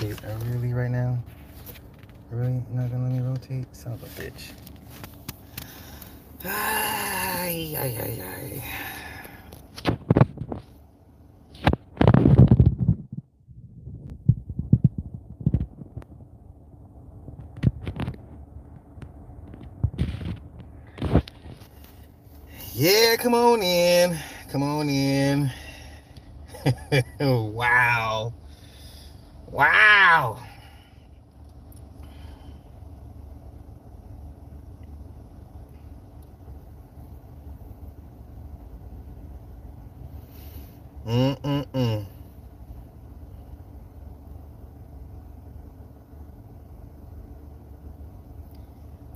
rotate. Really right now. Really not gonna let me rotate? Son of a bitch. Ay, ay, ay, ay. Yeah, come on in. Come on in. wow. Wow. Mm-mm-mm.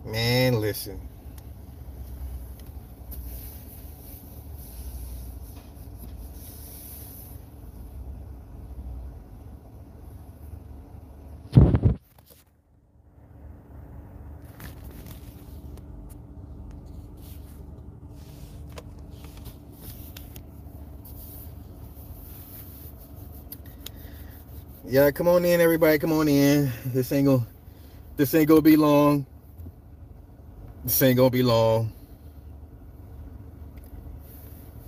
Man, listen. Yeah, come on in, everybody. Come on in. This ain't gonna, this ain't gonna be long. This ain't gonna be long.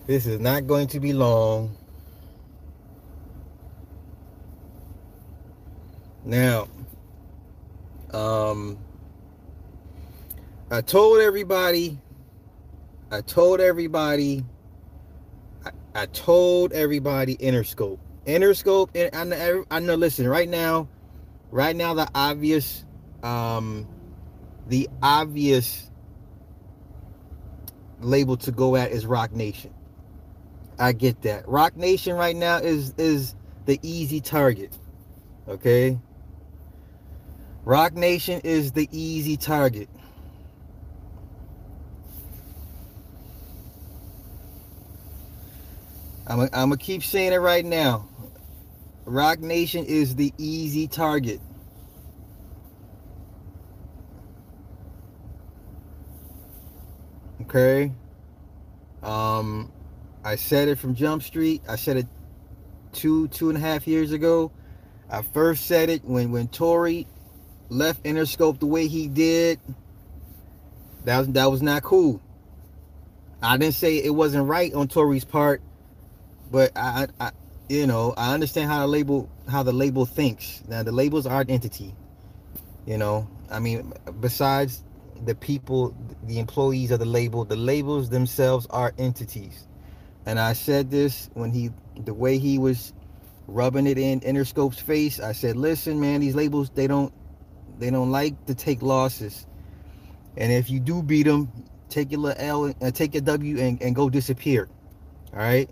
This is not going to be long. Now, um, I told everybody, I told everybody, I, I told everybody Interscope. Interscope, I know, I know, listen, right now, right now, the obvious, um, the obvious label to go at is Roc Nation. I get that. Roc Nation right now is is the easy target. Okay? Roc Nation is the easy target. I'm I'm gonna keep saying it right now. Roc Nation is the easy target. Okay. Um, I said it from Jump Street. I said it two, two and a half years ago. I first said it when, when Tory left Interscope the way he did. That was, that was not cool. I didn't say it wasn't right on Tory's part, but I, I, you know, I understand how the label how the label thinks. Now the labels are an entity. You know, I mean, besides the people, the employees of the label, the labels themselves are entities. And I said this when he, the way he was rubbing it in Interscope's face. I said, listen, man, these labels they don't, they don't like to take losses. And if you do beat them, take your little L and uh, take your W and, and go disappear. All right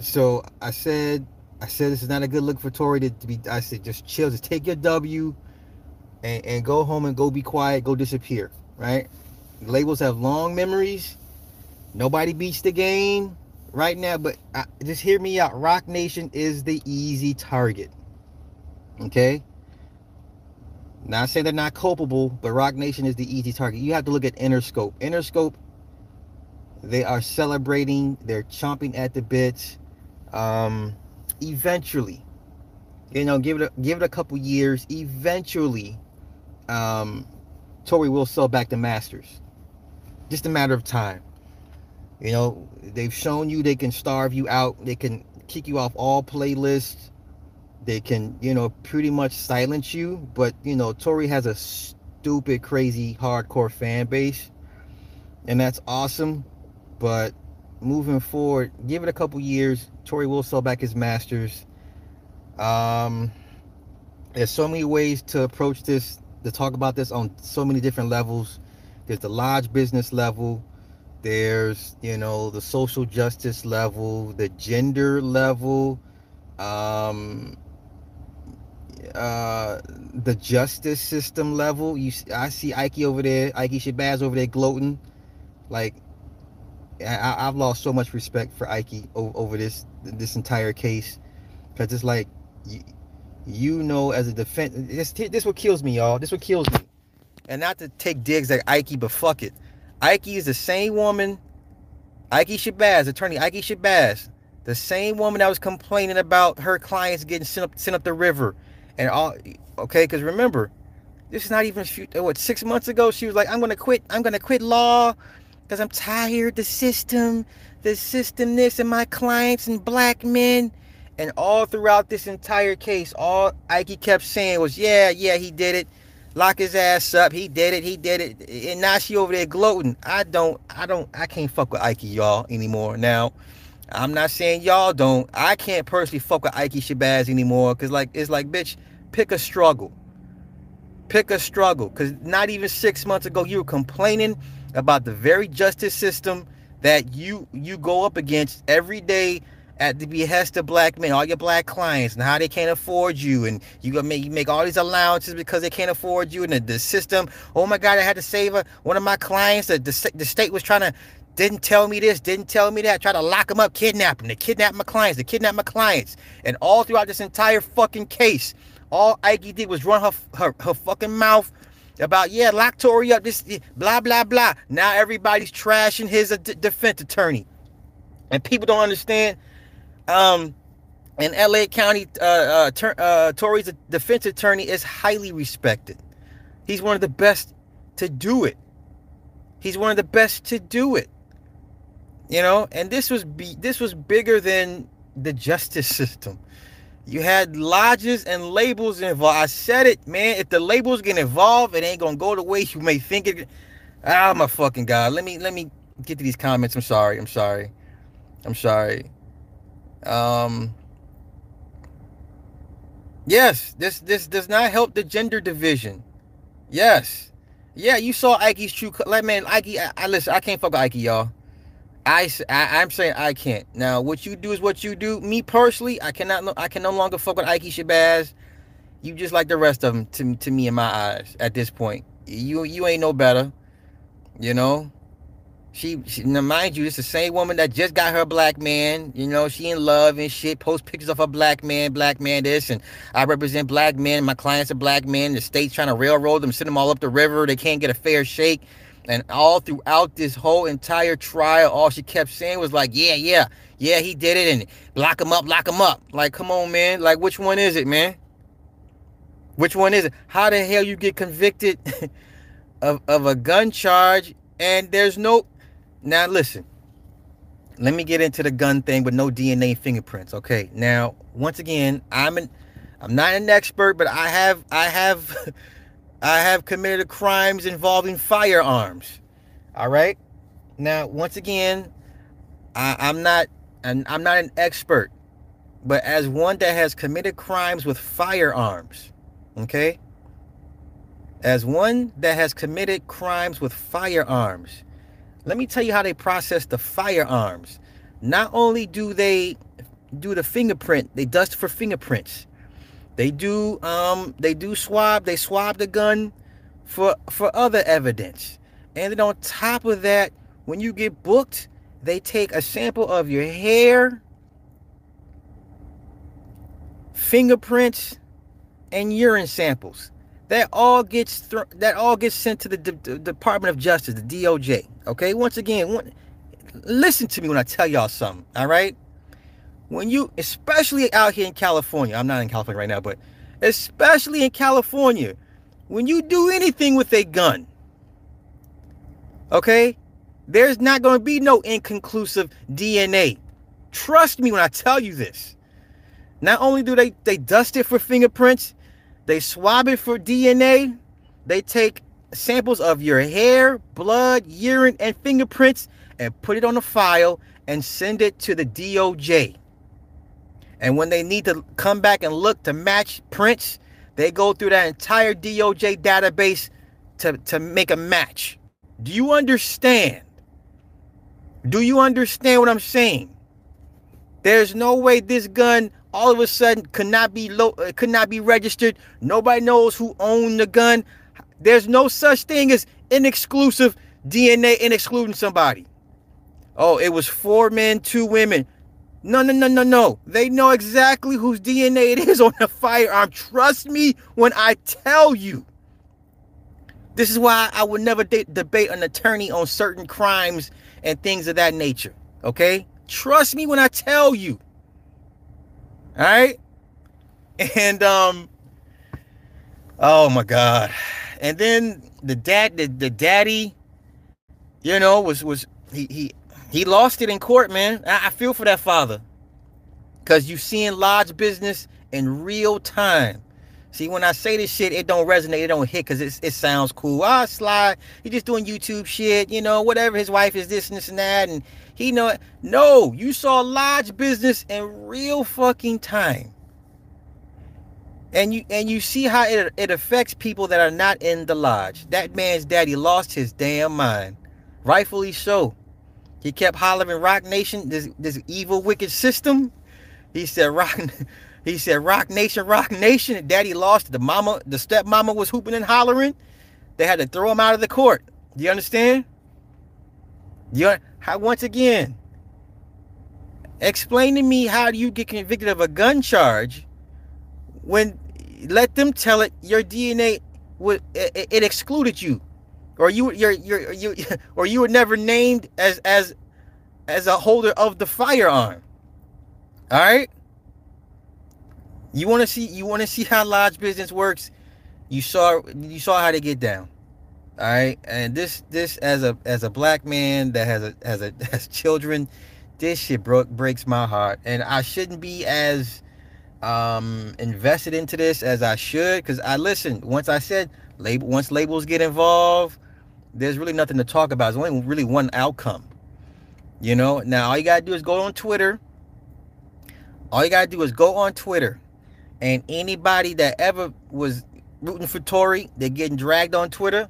so I said, I said this is not a good look for Tory to, to be. I said just chill, just take your W, and, and go home and go be quiet, go disappear. Right? Labels have long memories. Nobody beats the game right now, but I, just hear me out. Roc Nation is the easy target. Okay. Not saying they're not culpable, but Roc Nation is the easy target. You have to look at Interscope. Interscope, they are celebrating. They're chomping at the bits um, eventually, you know, give it a, give it a couple years. Eventually, um, Tory will sell back the Masters. Just a matter of time. You know, they've shown you they can starve you out. They can kick you off all playlists. They can, you know, pretty much silence you. But you know, Tory has a stupid, crazy, hardcore fan base, and that's awesome. But moving forward, give it a couple years. Tory will sell back his masters. Um, there's so many ways to approach this, to talk about this on so many different levels. There's the large business level. There's, you know, the social justice level, the gender level, um, uh, the justice system level. You, I see Ike over there, Ike Shabazz over there gloating, like I, have lost so much respect for Ike over, over this this entire case because it's like you, you know as a defense this this what kills me y'all this what kills me and not to take digs at Ike but fuck it Ike is the same woman Ike Shabazz attorney Ike Shabazz The same woman that was complaining about her clients getting sent up, sent up the river, and all. Okay, because remember, this is not even what six months ago. She was like, "I'm gonna quit. I'm gonna quit law because I'm tired. The system, the system, this, and my clients and black men." And all throughout this entire case, all Ike kept saying was, "Yeah, yeah, he did it. Lock his ass up. He did it. He did it." And now she over there gloating. I don't. I don't. I can't fuck with Ike y'all anymore. Now, I'm not saying y'all don't. I can't personally fuck with Ike Shabazz anymore because like it's like, bitch, pick a struggle. Pick a struggle. Because not even six months ago, you were complaining about the very justice system that you you go up against every day at the behest of black men, all your black clients, and how they can't afford you, and you gonna make you make all these allowances because they can't afford you, and the, the system. Oh my God, I had to save a, one of my clients. The, the the state was trying to didn't tell me this, didn't tell me that, try to lock him up, kidnap him, to kidnap my clients, to kidnap my clients, and all throughout this entire fucking case, all Ike did was run her her, her fucking mouth about yeah, lock Tory up, this blah blah blah. Now everybody's trashing his uh, defense attorney, and people don't understand um, in LA County, uh, uh, ter- uh, Tory's defense attorney is highly respected. He's one of the best to do it. He's one of the best to do it. You know, and this was be- this was bigger than the justice system. You had lodges and labels involved. I said it, man. If the labels get involved, it ain't gonna go the way you may think it. Ah, my fucking god. Let me let me get to these comments. I'm sorry. I'm sorry. I'm sorry. Um, yes, this this does not help the gender division. Yes, yeah, you saw Ike's true. Like man, Ike, I, I listen. I can't fuck with Ike, y'all. I, I am saying I can't. Now, what you do is what you do. Me personally, I cannot. I can no longer fuck with Ike Shabazz. You just like the rest of them to to me in my eyes at this point. You you ain't no better. You know. She, she now mind you, it's the same woman that just got her black man. You know, she in love and shit. Post pictures of her black man, black man this, and I represent black men. My clients are black men. The state's trying to railroad them, send them all up the river. They can't get a fair shake. And all throughout this whole entire trial, all she kept saying was like, "Yeah, yeah, yeah, he did it," and lock him up, lock him up. Like, come on, man. Like, which one is it, man? Which one is it? How the hell you get convicted of, of a gun charge and there's no now listen. Let me get into the gun thing with no DNA fingerprints. Okay. Now, once again, I'm an I'm not an expert, but I have I have I have committed crimes involving firearms. All right. Now, once again, I, I'm not and I'm not an expert, but as one that has committed crimes with firearms, okay? As one that has committed crimes with firearms, let me tell you how they process the firearms. Not only do they do the fingerprint, they dust for fingerprints. They do um they do swab, they swab the gun for for other evidence. And then on top of that, when you get booked, they take a sample of your hair, fingerprints, and urine samples that all gets th- that all gets sent to the, D- D- Department of Justice, the DOJ. Okay, once again, one, listen to me when I tell y'all something. All right, when you, especially out here in California, I'm not in California right now, but especially in California, when you do anything with a gun, okay, there's not going to be no inconclusive DNA. Trust me when I tell you this. Not only do they they dust it for fingerprints, they swab it for DNA. They take samples of your hair, blood, urine, and fingerprints and put it on a file and send it to the DOJ. And when they need to come back and look to match prints, they go through that entire DOJ database to, to make a match. Do you understand? Do you understand what I'm saying? There's no way this gun all of a sudden could not be low, uh, could not be registered. Nobody knows who owned the gun. There's no such thing as inexclusive DNA in excluding somebody. Oh, it was four men, two women. No, no, no, no, no. They know exactly whose DNA it is on the firearm. Trust me when I tell you. This is why I would never de- debate an attorney on certain crimes and things of that nature. Okay? Trust me when I tell you. All right? And um oh my god. And then the dad the, the daddy you know was was he he he lost it in court, man. I, feel for that father. Cause you seeing lodge business in real time. See, when I say this shit, it don't resonate, it don't hit because it, sounds cool. Ah, Sly, he just doing YouTube shit, you know, whatever. His wife is this and this and that, and he know it. No, you saw lodge business in real fucking time. And you and you see how it, it affects people that are not in the lodge. That man's daddy lost his damn mind. Rightfully so. He kept hollering Roc Nation, this this evil, wicked system. He said Rock he said Roc Nation, Roc Nation. And daddy lost. The mama, the stepmama was hooping and hollering. They had to throw him out of the court. Do you understand? You how once again, explain to me how do you get convicted of a gun charge when let them tell it your DNA would it, it excluded you, or you you're you're you or you were never named as as as a holder of the firearm. All right. You want to see you want to see how lodge business works. You saw you saw how they get down. All right, and this this as a as a black man that has a has a has children, this shit broke breaks my heart, and I shouldn't be as um invested into this as I should because I listen. Once I said label, once labels get involved, there's really nothing to talk about. There's only really one outcome. You know. Now all you gotta do is go on Twitter. All you gotta do is go on Twitter, and anybody that ever was rooting for Tory, they're getting dragged on Twitter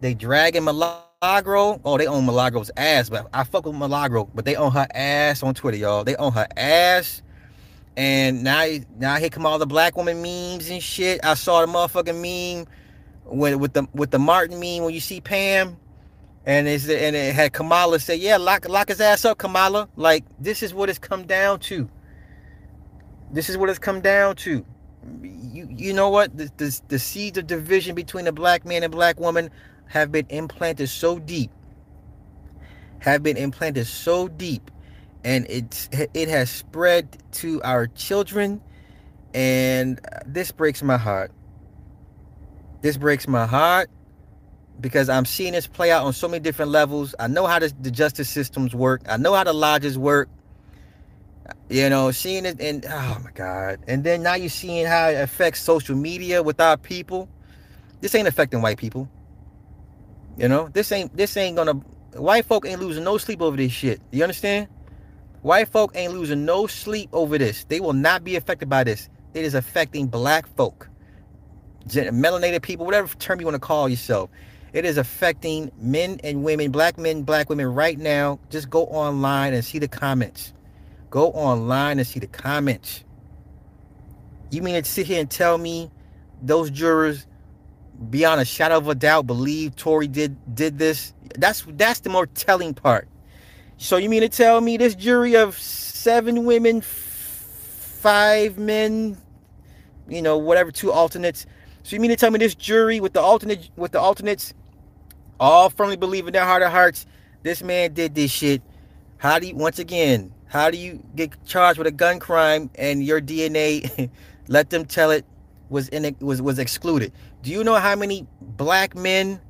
they dragging Milagro. Oh, they own Milagro's ass, but I fuck with Milagro, but they own her ass on Twitter, y'all. They own her ass. And now, now here come all the black woman memes and shit. I saw the motherfucking meme with with the with the Martin meme when you see Pam, and it's and it had Kamala say, "Yeah, lock lock his ass up, Kamala." Like this is what it's come down to. This is what it's come down to. You you know what? The the, the seeds of division between a black man and black woman have been implanted so deep have been implanted so deep and it's it has spread to our children and this breaks my heart this breaks my heart because i'm seeing this play out on so many different levels i know how the, the justice systems work i know how the lodges work you know seeing it and oh my god and then now you're seeing how it affects social media with our people this ain't affecting white people you know, this ain't this ain't gonna white folk ain't losing no sleep over this shit. You understand? White folk ain't losing no sleep over this. They will not be affected by this. It is affecting black folk, melanated people, whatever term you want to call yourself. It is affecting men and women, black men, black women right now. Just go online and see the comments. Go online and see the comments. You mean to sit here and tell me those jurors beyond a shadow of a doubt believe Tory did did this. That's that's the more telling part. So you mean to tell me this jury of seven women, five men, you know, whatever, two alternates. So you mean to tell me this jury with the alternate with the alternates all firmly believe in their heart of hearts this man did this shit. How do you once again, how do you get charged with a gun crime and your DNA let them tell it was in it was was excluded. Do you know how many black men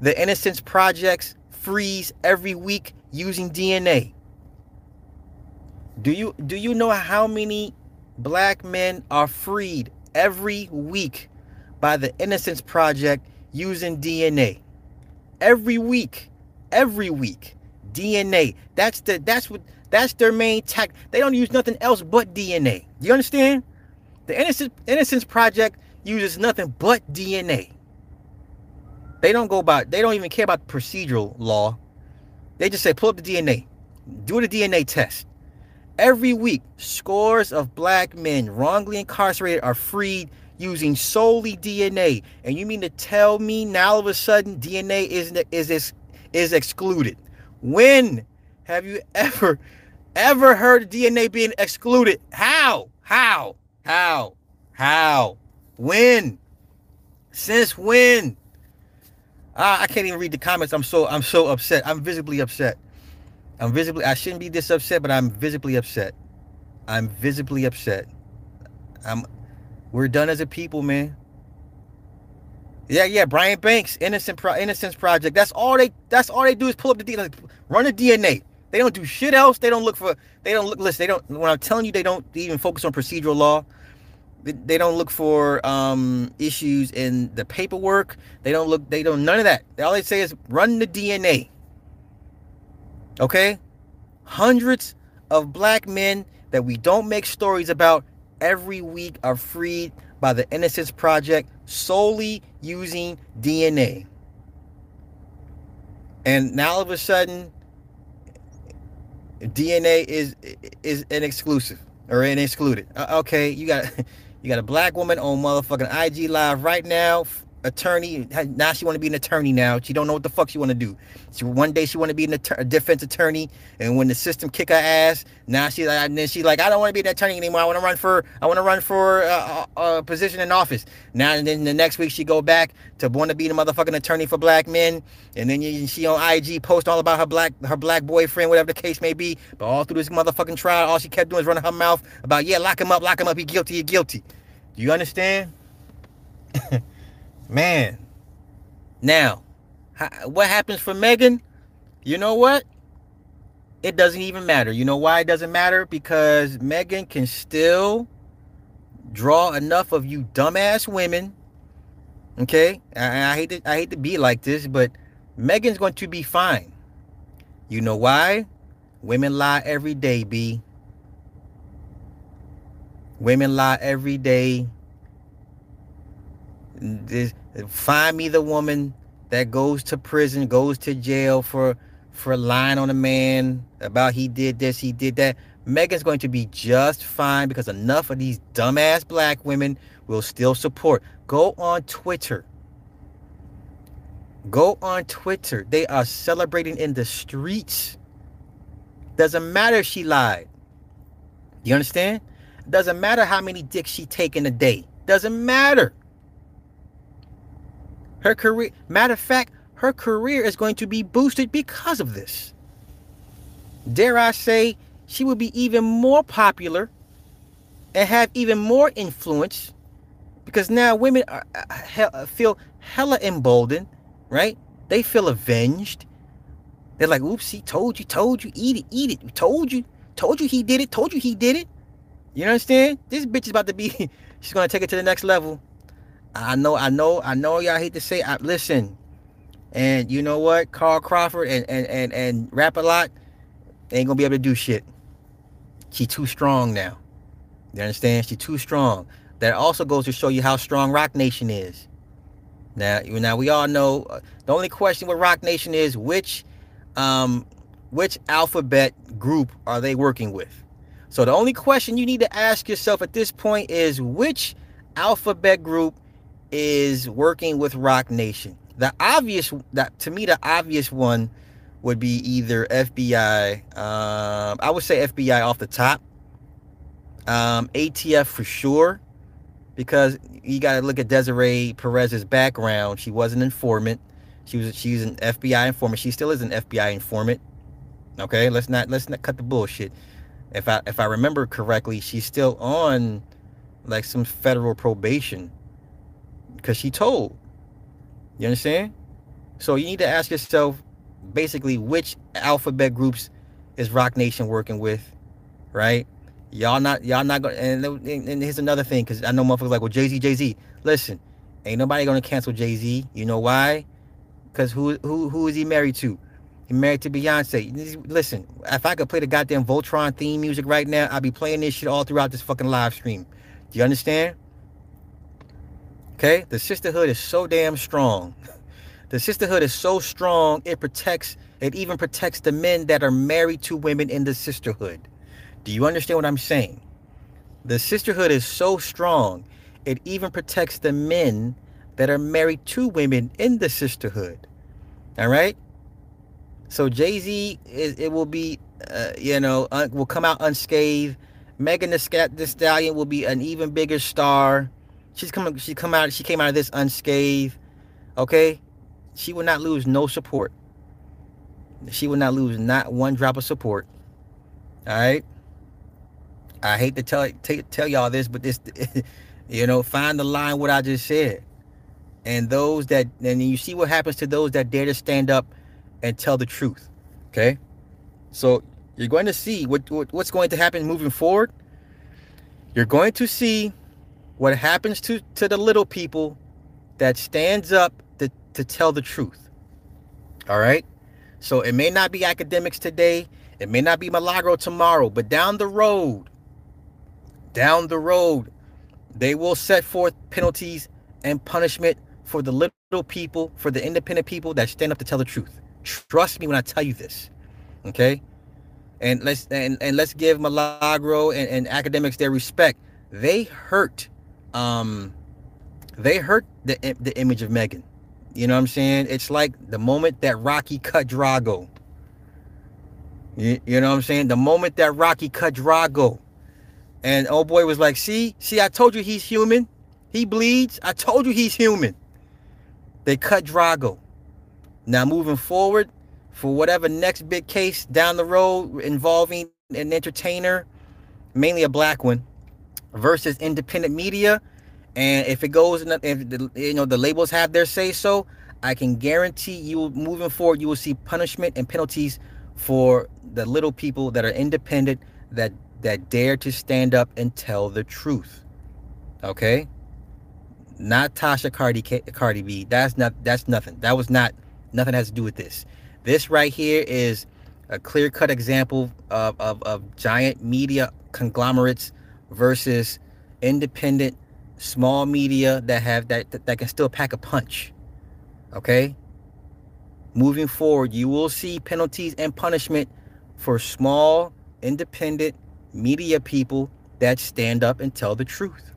the Innocence Projects freeze every week using DNA? Do you do you know how many black men are freed every week by the Innocence Project using DNA? Every week, every week, DNA. That's the that's what that's their main tech. They don't use nothing else but DNA. You understand? The Innocence, Innocence Project uses nothing but DNA. They don't go about, they don't even care about the procedural law. They just say, pull up the DNA, do the DNA test. Every week, scores of black men wrongly incarcerated are freed using solely DNA. And you mean to tell me now all of a sudden DNA is, is, is, is excluded? When have you ever, ever heard DNA being excluded? How? How? How? How? When? Since when? Uh, I can't even read the comments. I'm so I'm so upset. I'm visibly upset. I'm visibly I shouldn't be this upset, but I'm visibly upset. I'm visibly upset. I'm we're done as a people, man. Yeah, yeah, Brian Banks, Innocent Pro, Innocence Project. That's all they that's all they do is pull up the DNA, run the DNA. They don't do shit else. They don't look for they don't look listen, they don't when I'm telling you they don't even focus on procedural law. They, they don't look for um issues in the paperwork. They don't look they don't none of that. All they say is run the DNA. Okay? Hundreds of black men that we don't make stories about every week are freed by the Innocence Project solely using DNA. And now all of a sudden, DNA is is an exclusive or an excluded. Uh, okay, you got you got a black woman on motherfucking IG live right now attorney. Now she want to be an attorney. Now she don't know what the fuck she want to do. She one day she want to be an att- a defense attorney, and when the system kick her ass, now she like and then she like I don't want to be an attorney anymore. I want to run for I want to run for a, a, a, position in office. Now and then the next week she go back to want to be the motherfucking attorney for black men, and then you, she on IG post all about her black her black boyfriend, whatever the case may be. But all through this motherfucking trial, all she kept doing is running her mouth about yeah, lock him up, lock him up. He guilty, he guilty. Do you understand? Man. Now, what happens for Megan? You know what? It doesn't even matter. You know why it doesn't matter? Because Megan can still draw enough of you dumbass women. Okay? I, I hate to I hate to be like this, but Megan's going to be fine. You know why? Women lie every day, B. Women lie every day find me the woman that goes to prison, goes to jail for for lying on a man about he did this, he did that. Megan's going to be just fine because enough of these dumbass black women will still support. Go on Twitter. Go on Twitter. They are celebrating in the streets. Doesn't matter if she lied. You understand? Doesn't matter how many dicks she take in a day. Doesn't matter. Her career, matter of fact, her career is going to be boosted because of this. Dare I say, she will be even more popular and have even more influence because now women are, uh, feel hella emboldened, right? They feel avenged. They're like, oops, he told you, told you, eat it, eat it. Told you, told you he did it, told you he did it. You understand? This bitch is about to be, she's going to take it to the next level. I know, I know, I know y'all hate to say I listen. And you know what? Carl Crawford and and and, and Rap-A-Lot ain't gonna be able to do shit. She too strong now. You understand? She too strong. That also goes to show you how strong Roc Nation is. Now, now we all know uh, the only question with Roc Nation is which um which alphabet group are they working with? So the only question you need to ask yourself at this point is which alphabet group is working with Roc Nation. The obvious that to me the obvious one would be either FBI. Um, I would say FBI off the top. Um, ATF for sure, because you got to look at Desiree Perez's background. She was an informant. She was she's an FBI informant. She still is an FBI informant. Okay, let's not let's not cut the bullshit. If I if I remember correctly, she's still on like some federal probation because she told. You understand? So you need to ask yourself basically which alphabet groups is Roc Nation working with, right? Y'all not y'all not going and, and here's another thing because I know motherfuckers like well Jay Z Jay Z. Listen, ain't nobody gonna cancel Jay Z. You know why? Because who who who is he married to? He married to Beyonce. Listen, if I could play the goddamn Voltron theme music right now, I'd be playing this shit all throughout this fucking live stream. Do you understand? Okay? The sisterhood is so damn strong. The sisterhood is so strong, it protects, it even protects the men that are married to women in the sisterhood. Do you understand what I'm saying? The sisterhood is so strong, it even protects the men that are married to women in the sisterhood. All right? So Jay Z, it will be, uh, you know, un, will come out unscathed. Megan the, the Stallion will be an even bigger star. She's coming. She come out. She came out of this unscathed. Okay, she will not lose no support. She will not lose not one drop of support. All right. I hate to tell tell y'all this, but this, you know, find the line what I just said, and those that and you see what happens to those that dare to stand up and tell the truth. Okay, so you're going to see what, what what's going to happen moving forward. You're going to see what happens to to the little people that stands up to, to tell the truth. All right. So it may not be Akademiks today. It may not be Milagro tomorrow, but down the road, down the road, they will set forth penalties and punishment for the little people, for the independent people that stand up to tell the truth. Trust me when I tell you this. Okay? And let's and, and let's give Milagro and, and Akademiks their respect. They hurt um they hurt the the image of Megan. You know what I'm saying? It's like the moment that Rocky cut Drago. You, you know what I'm saying? The moment that Rocky cut Drago. And old boy was like, see, see, I told you he's human. He bleeds. I told you he's human. They cut Drago. Now moving forward, for whatever next big case down the road involving an entertainer, mainly a black one, versus independent media, and if it goes, in the, if the, you know the labels have their say so, I can guarantee you moving forward, you will see punishment and penalties for the little people that are independent that that dare to stand up and tell the truth. Okay, not Tasha Cardi Cardi B. That's not that's nothing. That was not nothing has to do with this. This right here is a clear cut example of, of, of giant media conglomerates versus independent small media that have that, that can still pack a punch. Okay? Moving forward, you will see penalties and punishment for small independent media people that stand up and tell the truth.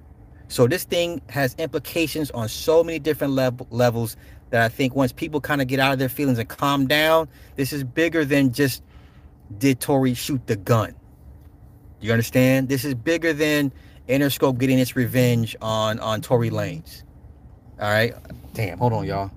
So this thing has implications on so many different level, levels that I think once people kind of get out of their feelings and calm down, this is bigger than just did Tory shoot the gun. You understand? This is bigger than Interscope getting its revenge on on Tory Lanez. All right. Damn. Hold on, y'all.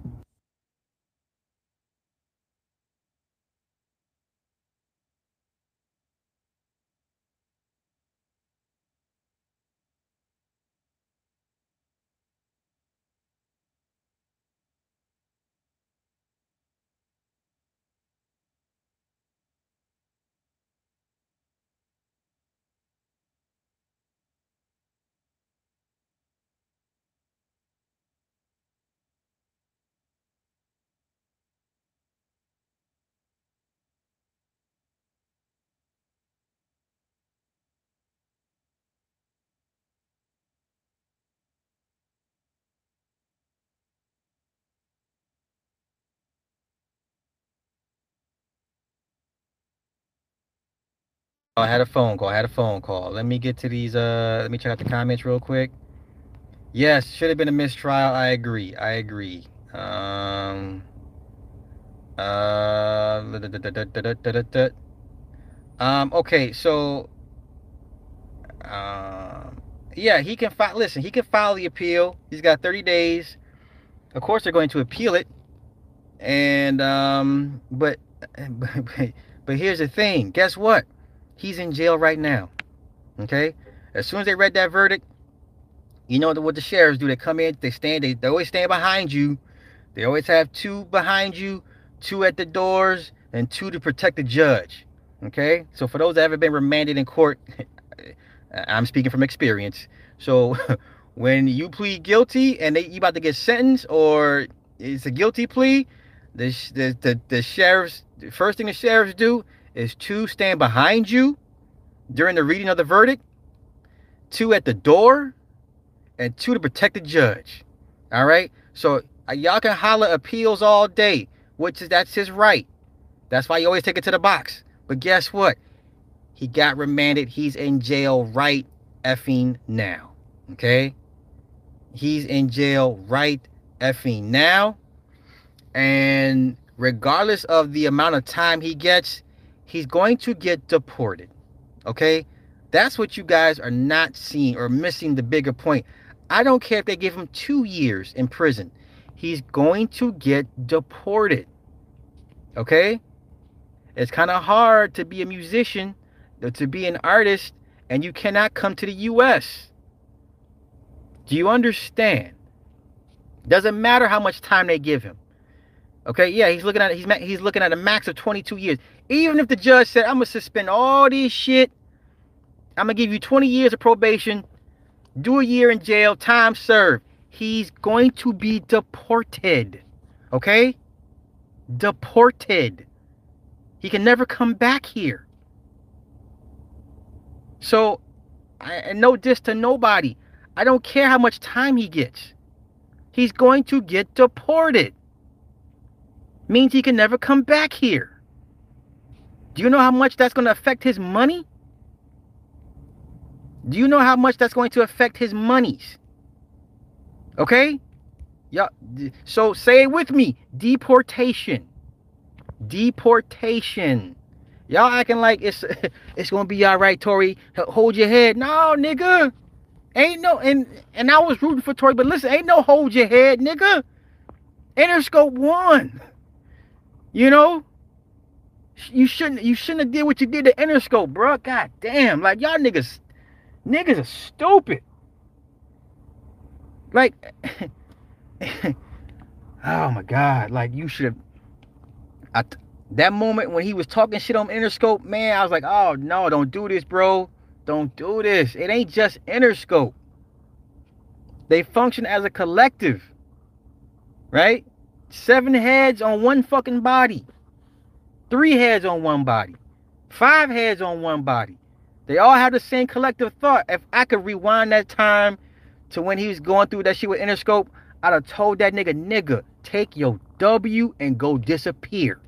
I had a phone call. I had a phone call. Let me get to these. Uh, let me check out the comments real quick. Yes, should have been a mistrial. I agree. I agree. Um. Um. Okay. So. Um. Yeah, he can file. Listen, he can file the appeal. He's got 30 days. Of course, they're going to appeal it. And um. But. But, but here's the thing. Guess what? He's in jail right now. Okay? As soon as they read that verdict, you know what the sheriffs do. They come in, they stand, they, they always stand behind you. They always have two behind you, two at the doors, and two to protect the judge. Okay? So for those that haven't been remanded in court, I'm speaking from experience. So when you plead guilty and they you about to get sentenced or it's a guilty plea, the the the, the sheriffs the first thing the sheriffs do is two stand behind you during the reading of the verdict, two at the door, and two to protect the judge. All right. So uh, y'all can holler appeals all day, which is that's his right. That's why you always take it to the box. But guess what? He got remanded. He's in jail right effing now. Okay. He's in jail right effing now. And regardless of the amount of time he gets, he's going to get deported. Okay? That's what you guys are not seeing or missing the bigger point. I don't care if they give him two years in prison. He's going to get deported. Okay? it's kind of hard to be a musician, uh, to be an artist, and you cannot come to the U.S. Do you understand? Doesn't matter how much time they give him. Okay, yeah, he's looking at he's he's looking at a max of 22 years. Even if the judge said, "I'm gonna suspend all this shit, I'm gonna give you 20 years of probation, do a year in jail, time served," he's going to be deported. Okay, deported. He can never come back here. So, and no diss to nobody. I don't care how much time he gets. He's going to get deported. Means he can never come back here. Do you know how much that's going to affect his money? Do you know how much that's going to affect his monies? Okay? Yeah. So say it with me. Deportation. Deportation. Y'all acting like it's it's gonna be all right, Tory. Hold your head. No, nigga. Ain't no and and I was rooting for Tory, but listen, ain't no hold your head, nigga. Interscope won. You know? You shouldn't you shouldn't have did what you did to Interscope, bro. God damn. Like y'all niggas niggas are stupid. Like oh my god, like you should have that moment when he was talking shit on Interscope, man, I was like, oh no, don't do this, bro. Don't do this. It ain't just Interscope. They function as a collective. Right? Seven heads on one fucking body. Three heads on one body. Five heads on one body. They all have the same collective thought. If I could rewind that time to when he was going through that shit with Interscope, I'd have told that nigga, nigga, take your W and go disappear.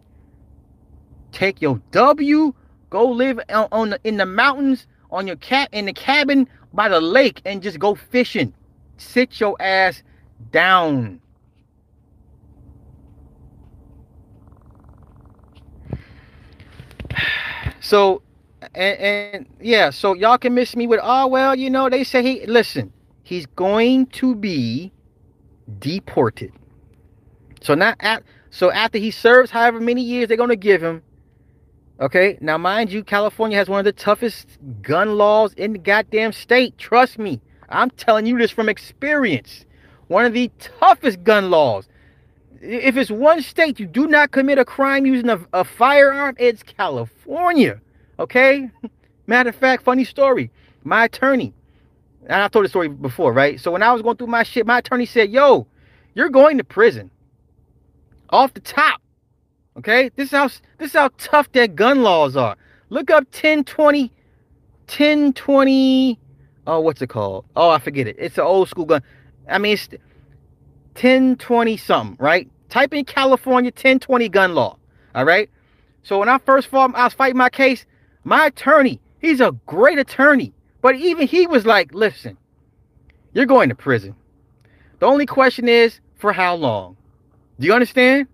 Take your W, go live on, on the, in the mountains on your cat in the cabin by the lake and just go fishing. Sit your ass down. So and, and yeah, so y'all can miss me with oh well, you know, they say he listen, he's going to be deported. So not at so after he serves however many years they're gonna give him, Okay, now mind you, California has one of the toughest gun laws in the goddamn state. Trust me, I'm telling you this from experience. One of the toughest gun laws. If it's one state you do not commit a crime using a, a firearm, it's California. Okay? Matter of fact, funny story. My attorney, and I told the story before, right? So when I was going through my shit, my attorney said, Yo, you're going to prison. Off the top. Okay, this is how this is how tough that gun laws are. Look up 1020, 1020. Oh, uh, what's it called? Oh, I forget it. It's an old school gun. I mean, it's 1020 something, right? Type in California 1020 gun law. All right. So when I first fought, I was fighting my case. My attorney, he's a great attorney, but even he was like, "Listen, you're going to prison. The only question is for how long. Do you understand?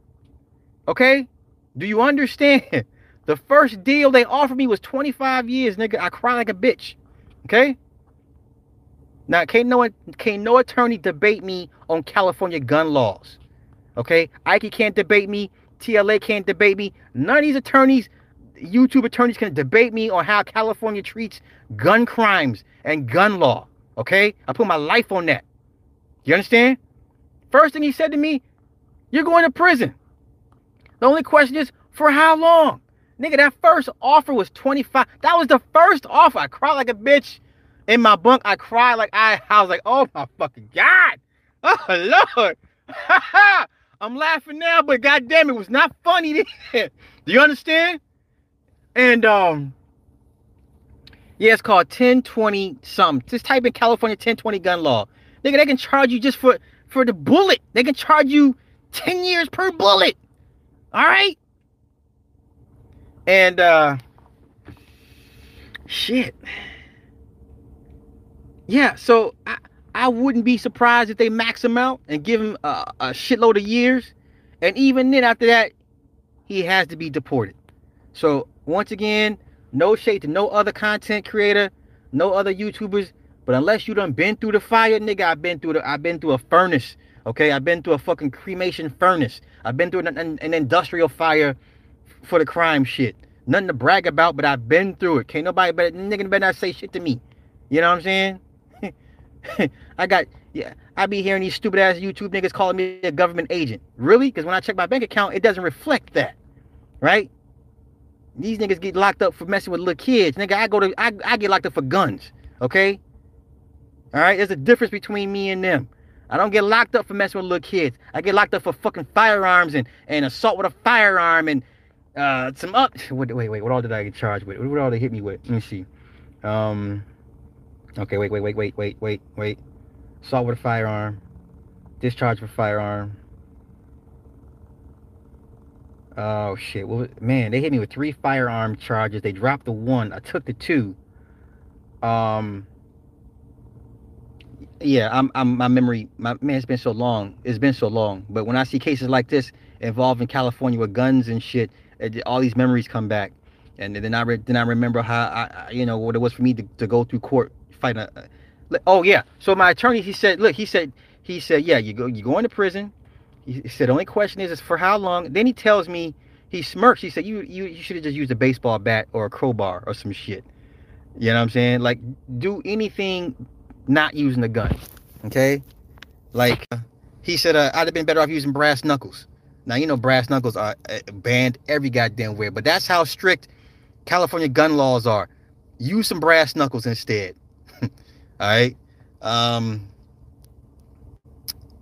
Okay? Do you understand? The first deal they offered me was 25 years, nigga. I cry like a bitch. Okay? Now, can't no, can't no attorney debate me on California gun laws. Okay? Ike can't debate me. TLA can't debate me. None of these attorneys, YouTube attorneys, can debate me on how California treats gun crimes and gun law. Okay? I put my life on that. You understand? First thing he said to me, you're going to prison. The only question is, for how long? Nigga, that first offer was 25. That was the first offer. I cried like a bitch in my bunk. I cried like I, I was like, oh my fucking God. Oh Lord. I'm laughing now, but goddamn, it was not funny then. Do you understand? And um, yeah, it's called 1020 something. Just type in California 1020 gun law. Nigga, they can charge you just for for the bullet. They can charge you 10 years per bullet. All right. And uh shit. Yeah, so I, I wouldn't be surprised if they max him out and give him a, a shitload of years. And even then after that, he has to be deported. So once again, no shade to no other content creator, no other YouTubers. But unless you done been through the fire, nigga, I've been through the I've been through a furnace Okay, I've been through a fucking cremation furnace. I've been through an, an, an industrial fire for the crime shit. Nothing to brag about, but I've been through it. Can't nobody better nigga better not say shit to me. You know what I'm saying? I got yeah, I be hearing these stupid ass YouTube niggas calling me a government agent. Really? Because when I check my bank account, it doesn't reflect that. Right? These niggas get locked up for messing with little kids. Nigga, I go to I, I get locked up for guns. Okay? All right, there's a difference between me and them. I don't get locked up for messing with little kids. I get locked up for fucking firearms and, and assault with a firearm and uh, some up. Wait, wait, wait. What all did I get charged with? What all did they hit me with? Let me see. Um. Okay, wait, wait, wait, wait, wait, wait, wait. Assault with a firearm. Discharge with a firearm. Oh shit! Well, man, they hit me with three firearm charges. They dropped the one. I took the two. Um yeah, I'm, I'm my memory, my man, it's been so long. It's been so long. But when I see cases like this involving California with guns and shit, it, all these memories come back, and then I re, then I remember how I, you know, what it was for me to, to go through court fighting. A, oh yeah, so my attorney, he said, look, he said, he said, yeah, you go, you go into prison. He said, only question is, is for how long? Then he tells me, he smirks. He said, you, you, you should have just used a baseball bat or a crowbar or some shit. You know what I'm saying? Like, do anything not using a gun. Okay, like he said, uh, I'd have been better off using brass knuckles. Now you know brass knuckles are uh, banned every goddamn where, but that's how strict California gun laws are. Use some brass knuckles instead. All right. Um.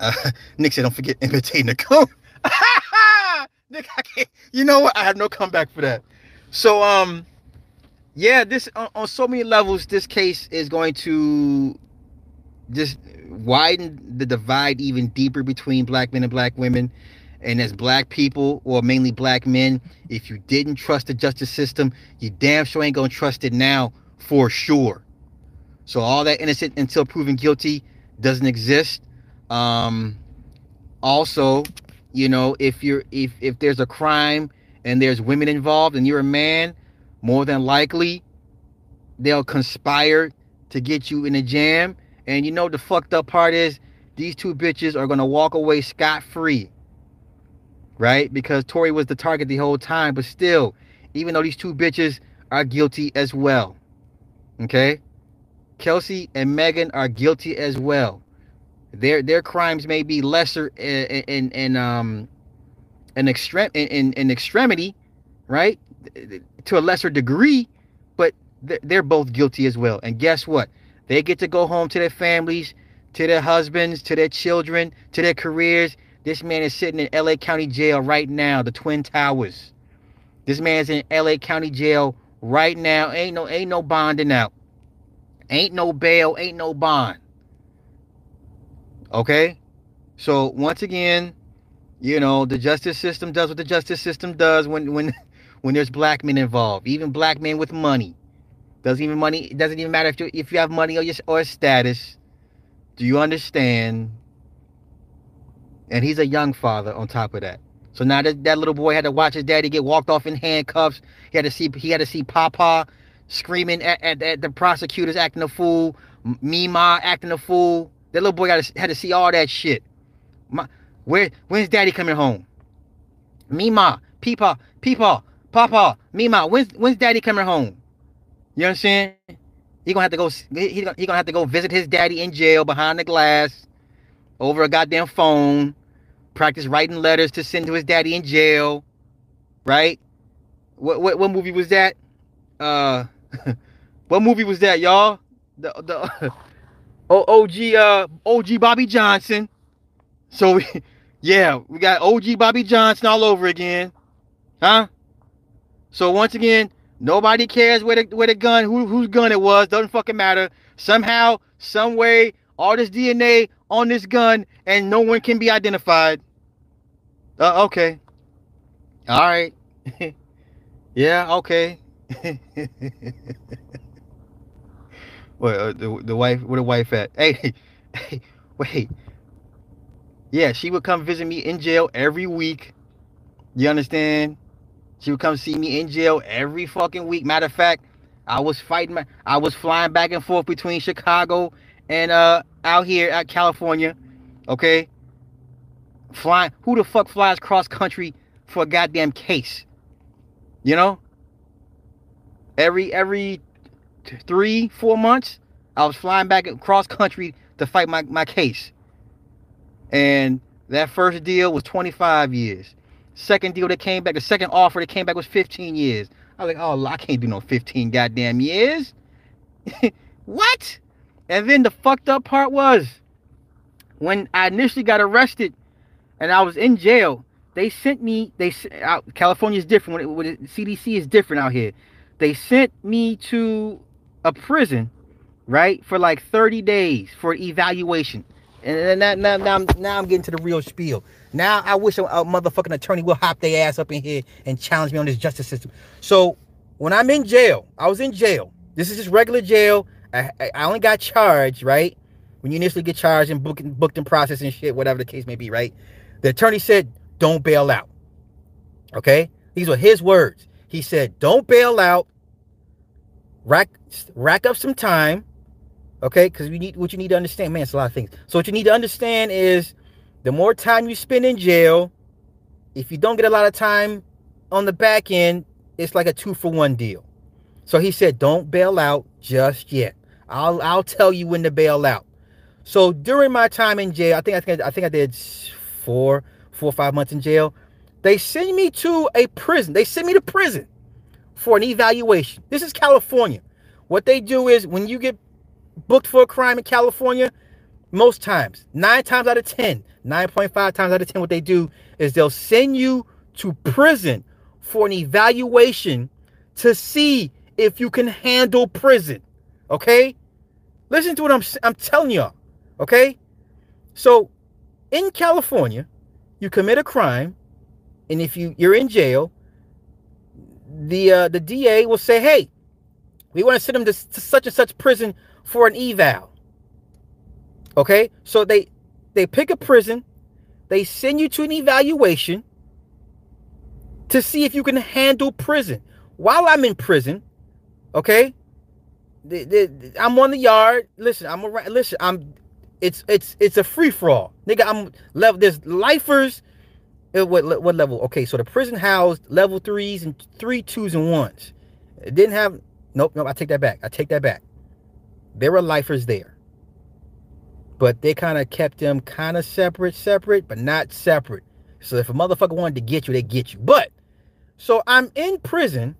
Uh, Nick said, "Don't forget imitating the cone." Nick, I can't. You know what? I have no comeback for that. So, um, yeah, this on, on so many levels, this case is going to just widen the divide even deeper between black men and black women. And as black people, or mainly black men, if you didn't trust the justice system, you damn sure ain't gonna trust it now for sure. So all that innocent until proven guilty doesn't exist. Um, also, you know, if you're if if there's a crime and there's women involved and you're a man, more than likely they'll conspire to get you in a jam and you know the fucked up part is these two bitches are gonna walk away scot free. Right? Because Tory was the target the whole time, but still, even though these two bitches are guilty as well. Okay? Kelsey and Megan are guilty as well. Their their crimes may be lesser in in, in um an extreme in, in, extremity, right? To a lesser degree, but they're both guilty as well. And guess what? They get to go home to their families, to their husbands, to their children, to their careers. This man is sitting in LA County Jail right now, the Twin Towers. This man's in LA County Jail right now. Ain't no ain't no bonding out. Ain't no bail, ain't no bond. Okay? So once again, you know, the justice system does what the justice system does when when when there's black men involved, even black men with money. Doesn't even money. It doesn't even matter if you if you have money or your or status. Do you understand? And he's a young father on top of that. So now that, that little boy had to watch his daddy get walked off in handcuffs. He had to see he had to see Papa screaming at, at, at the prosecutors acting a fool, Mima acting a fool. That little boy got had to see all that shit. My, where when's daddy coming home? Mima, Peepa, Peepa, Papa, Mima, when's when's daddy coming home? You understand? He gonna have to go. He, he gonna have to go visit his daddy in jail behind the glass, over a goddamn phone. Practice writing letters to send to his daddy in jail, right? What what what movie was that? Uh, what movie was that, y'all? The the OG uh OG Bobby Johnson. So yeah, we got OG Bobby Johnson all over again, huh? So once again, Nobody cares where the where the gun, who whose gun it was, doesn't fucking matter. Somehow, some way, all this DNA on this gun, and no one can be identified. Uh, okay. All right. yeah. Okay. Well, uh, the the wife? Where the wife at? Hey, hey, wait. Yeah, she would come visit me in jail every week. You understand? She would come see me in jail every fucking week. Matter of fact, I was fighting. My, I was flying back and forth between Chicago and uh out here at California. Okay, flying. Who the fuck flies cross country for a goddamn case? You know, every every three four months I was flying back across country to fight my, my case. And that first deal was 25 years. Second deal that came back, the second offer that came back was 15 years. I was like, oh, I can't do no 15 goddamn years. what? And then the fucked up part was when I initially got arrested and I was in jail, they sent me, they out uh, California is different. When, it, when it, CDC is different out here. They sent me to a prison, right, for like 30 days for evaluation. And now, now, now, I'm, now I'm getting to the real spiel. Now I wish a, a motherfucking attorney will hop their ass up in here and challenge me on this justice system. So when I'm in jail, I was in jail. This is just regular jail. I, I only got charged, right? When you initially get charged and booked, booked in process and shit, whatever the case may be, right? The attorney said, don't bail out. Okay? These were his words. He said, don't bail out. Rack, rack up some time Okay, because we need what you need to understand, man, it's a lot of things. So what you need to understand is the more time you spend in jail, if you don't get a lot of time on the back end, it's like a two for one deal. So he said, don't bail out just yet. I'll I'll tell you when to bail out. So during my time in jail, I think I think I, think I did four four or five months in jail. They send me to a prison. They send me to prison for an evaluation. This is California. What they do is when you get booked for a crime in California, most times, nine times out of 10, 9.5 times out of 10, what they do is they'll send you to prison for an evaluation to see if you can handle prison. Okay? Listen to what I'm, I'm telling y'all. Okay? So, in California, you commit a crime, and if you, you're in jail, the uh, the DA will say, hey, we want to send them to, to such and such prison for an eval. Okay? So they they pick a prison, they send you to an evaluation to see if you can handle prison. While I'm in prison, okay? The, the, I'm on the yard. Listen, I'm around. Listen, I'm. It's it's it's a free for all, nigga. I'm level. There's lifers. Uh, what what level? Okay, so the prison housed level threes and three twos and ones. It didn't have. Nope, nope. I take that back. I take that back. There were lifers there. But they kind of kept them kind of separate, separate, but not separate. So if a motherfucker wanted to get you, they get you. But so I'm in prison.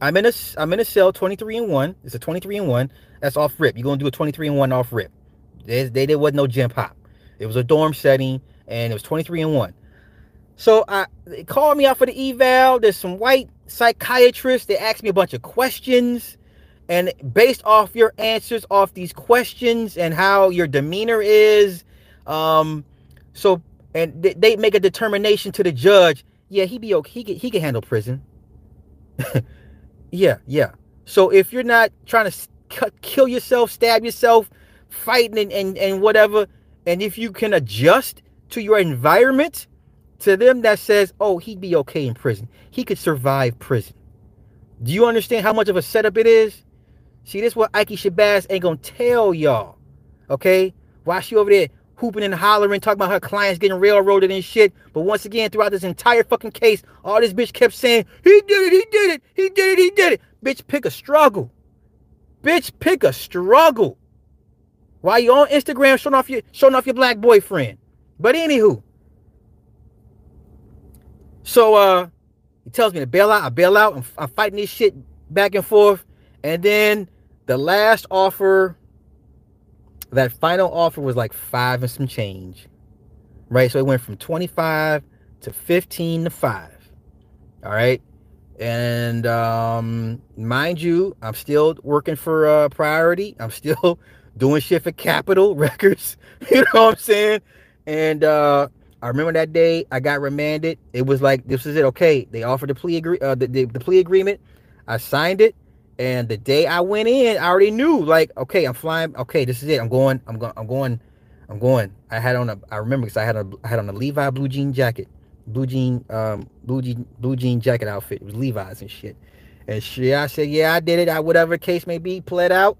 I'm in a I'm in a cell 23 and 1. It's a 23 and 1. That's off rip. You're gonna do a 23 and 1 off rip. They, they there wasn't no gen pop. It was a dorm setting and it was 23 and 1. So I they called me out for the eval. There's some white psychiatrists. They asked me a bunch of questions. And based off your answers off these questions and how your demeanor is, um, so and th- they make a determination to the judge. Yeah, he be okay. He can, he can handle prison. yeah, yeah. So if you're not trying to kill yourself, stab yourself, fighting and, and and whatever, and if you can adjust to your environment, to them that says, oh, he'd be okay in prison. He could survive prison. Do you understand how much of a setup it is? See, this what Ike Shabazz ain't gonna tell y'all. Okay? While she over there hooping and hollering, talking about her clients getting railroaded and shit. But once again, throughout this entire fucking case, all this bitch kept saying, he did it, he did it, he did it, he did it. Bitch, pick a struggle. Bitch, pick a struggle. Why you on Instagram showing off your showing off your black boyfriend. But anywho. So uh he tells me to bail out. I bail out. I'm, I'm fighting this shit back and forth. And then the last offer, that final offer was like five and some change. Right? So it went from 25 to 15 to 5. All right. And um, mind you, I'm still working for uh, Priority. I'm still doing shit for Capitol Records. you know what I'm saying? And uh, I remember that day I got remanded. It was like this is it. Okay, they offered the plea agree uh, the, the, the plea agreement. I signed it. And the day I went in, I already knew, like, okay, I'm flying. Okay, this is it. I'm going. I'm going. I'm going. I'm going. I had on a. I remember because I had a. I had on a Levi blue jean jacket, blue jean, um, blue jean, blue jean jacket outfit. It was Levi's and shit. And shit, I said, yeah, I did it. I whatever case may be, pled out.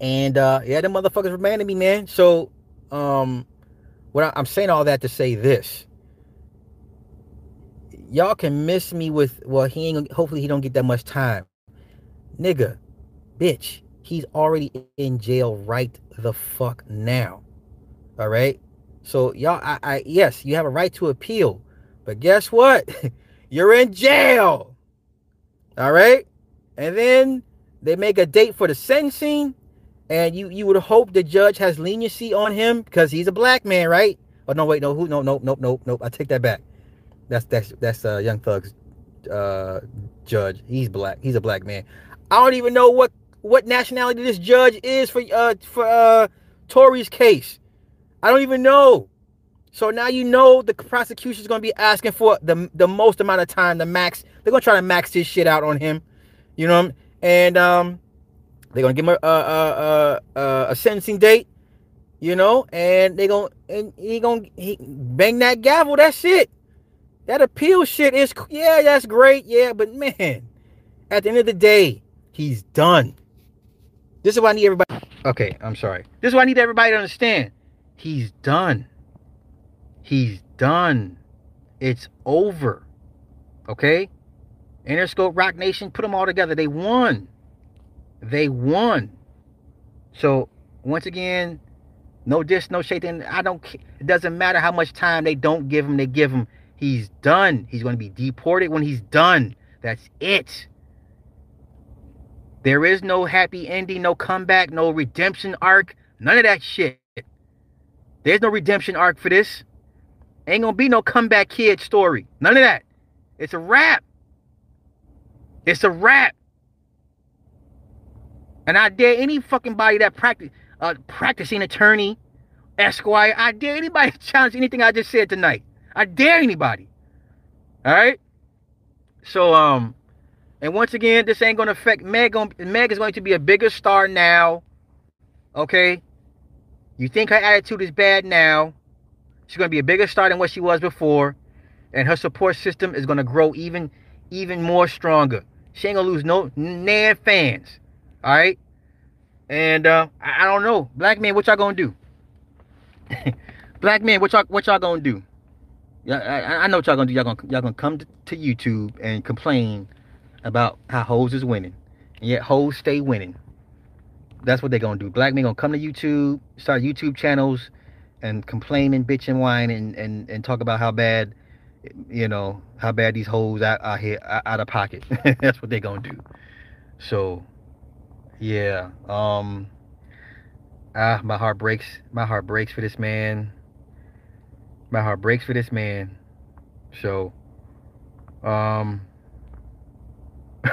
And uh, yeah, the motherfuckers remanded me, man. So, um, what I'm saying all that to say this: y'all can miss me with well, he ain't hopefully he don't get that much time. Nigga, bitch, he's already in jail right the fuck now. All right. So y'all, I, I yes, you have a right to appeal, but guess what? You're in jail. All right. And then they make a date for the sentencing, and you you would hope the judge has leniency on him because he's a black man, right? Oh no, wait, no, who? No, no, no, no, no. I take that back. That's that's that's uh, Young Thug's uh, judge. He's black. He's a black man. I don't even know what what nationality this judge is for uh for uh Tory's case. I don't even know. So now you know the prosecution is going to be asking for the the most amount of time, the max. They're going to try to max this shit out on him, you know. And um, they're to give him a a, a a, sentencing date, you know. And they going and he going he bang that gavel. That's it. That appeal shit is yeah, that's great, yeah. But man, at the end of the day, he's done. This is what I need everybody. Okay, I'm sorry. This is what I need everybody to understand. He's done. He's done. It's over. Okay? Interscope Roc Nation, put them all together. They won. They won. So, once again, no diss, no shade. I don't It doesn't matter how much time they don't give him, they give him. He's done. He's going to be deported when he's done. That's it. There is no happy ending, no comeback, no redemption arc. None of that shit. There's no redemption arc for this. Ain't gonna be no comeback kid story. None of that. It's a wrap. It's a wrap. And I dare any fucking body that practice uh practicing attorney, esquire, I dare anybody to challenge anything I just said tonight. I dare anybody. Alright? So um and once again, this ain't gonna affect Meg. Meg is going to be a bigger star now. Okay? You think her attitude is bad now. She's going to be a bigger star than what she was before. And her support system is going to grow even even more stronger. She ain't to lose no nan fans. All right? And uh, I, I don't know. Black man, what y'all to do? Black man, what y'all what y'all to do? Yeah, I, I, know what y'all to do. Y'all gonna y'all to come to, YouTube and complain about how hoes is winning. And yet hoes stay winning. That's what they're gonna do. Black men gonna come to YouTube, start YouTube channels, and complain and bitch and whine and and, and talk about how bad, you know, how bad these hoes out, out here out of pocket. That's what they're gonna do. So, yeah. Um. Ah, my heart breaks. My heart breaks for this man. My heart breaks for this man. So, um,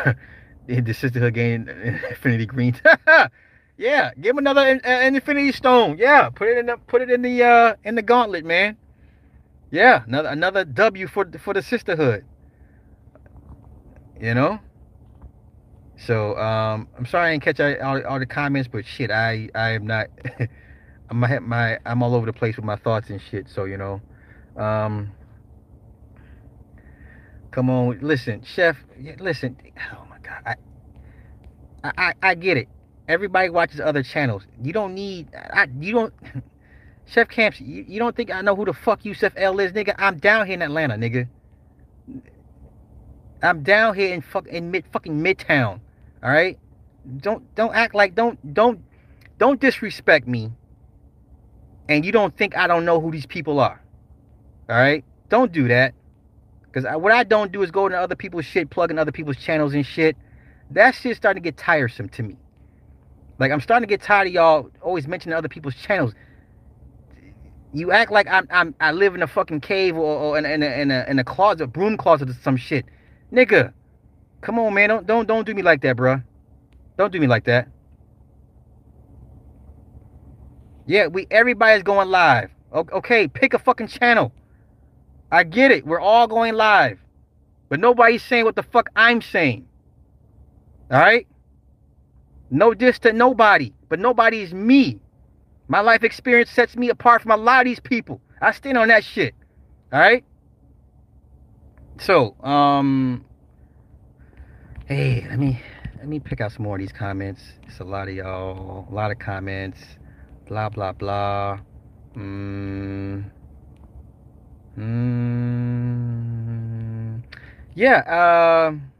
the sisterhood gained infinity green. Yeah, give him another an, an Infinity Stone. Yeah, put it in the put it in the uh in the gauntlet, man. Yeah, another another W for for the sisterhood. You know. So um, I'm sorry I didn't catch all, all the comments, but shit, I I am not. I'm my, my I'm all over the place with my thoughts and shit. So you know, um, come on, listen, chef, listen. Oh my god, I I I, get it Everybody watches other channels. You don't need. I. You don't. Chef Camps. You, you don't think I know who the fuck Yusef L is, nigga? I'm down here in Atlanta, nigga. I'm down here in fuck in mid fucking Midtown. All right. Don't don't act like don't don't don't disrespect me. And you don't think I don't know who these people are. All right. Don't do that. Because what I don't do is go into other people's shit, plugging other people's channels and shit. That shit's starting to get tiresome to me. Like I'm starting to get tired of y'all always mentioning other people's channels. You act like I'm, I'm I live in a fucking cave or, or in, in, a, in, a, in a closet, broom closet or some shit, nigga. Come on, man. Don't don't don't do me like that, bro. Don't do me like that. Yeah, we everybody's going live. Okay, pick a fucking channel. I get it. We're all going live. But nobody's saying what the fuck I'm saying. All right? No diss to nobody, but nobody is me. My life experience sets me apart from a lot of these people. I stand on that shit. All right. So, um, hey, let me let me pick out some more of these comments. It's a lot of y'all, a lot of comments. Blah blah blah. Mm. Mm. Yeah, um,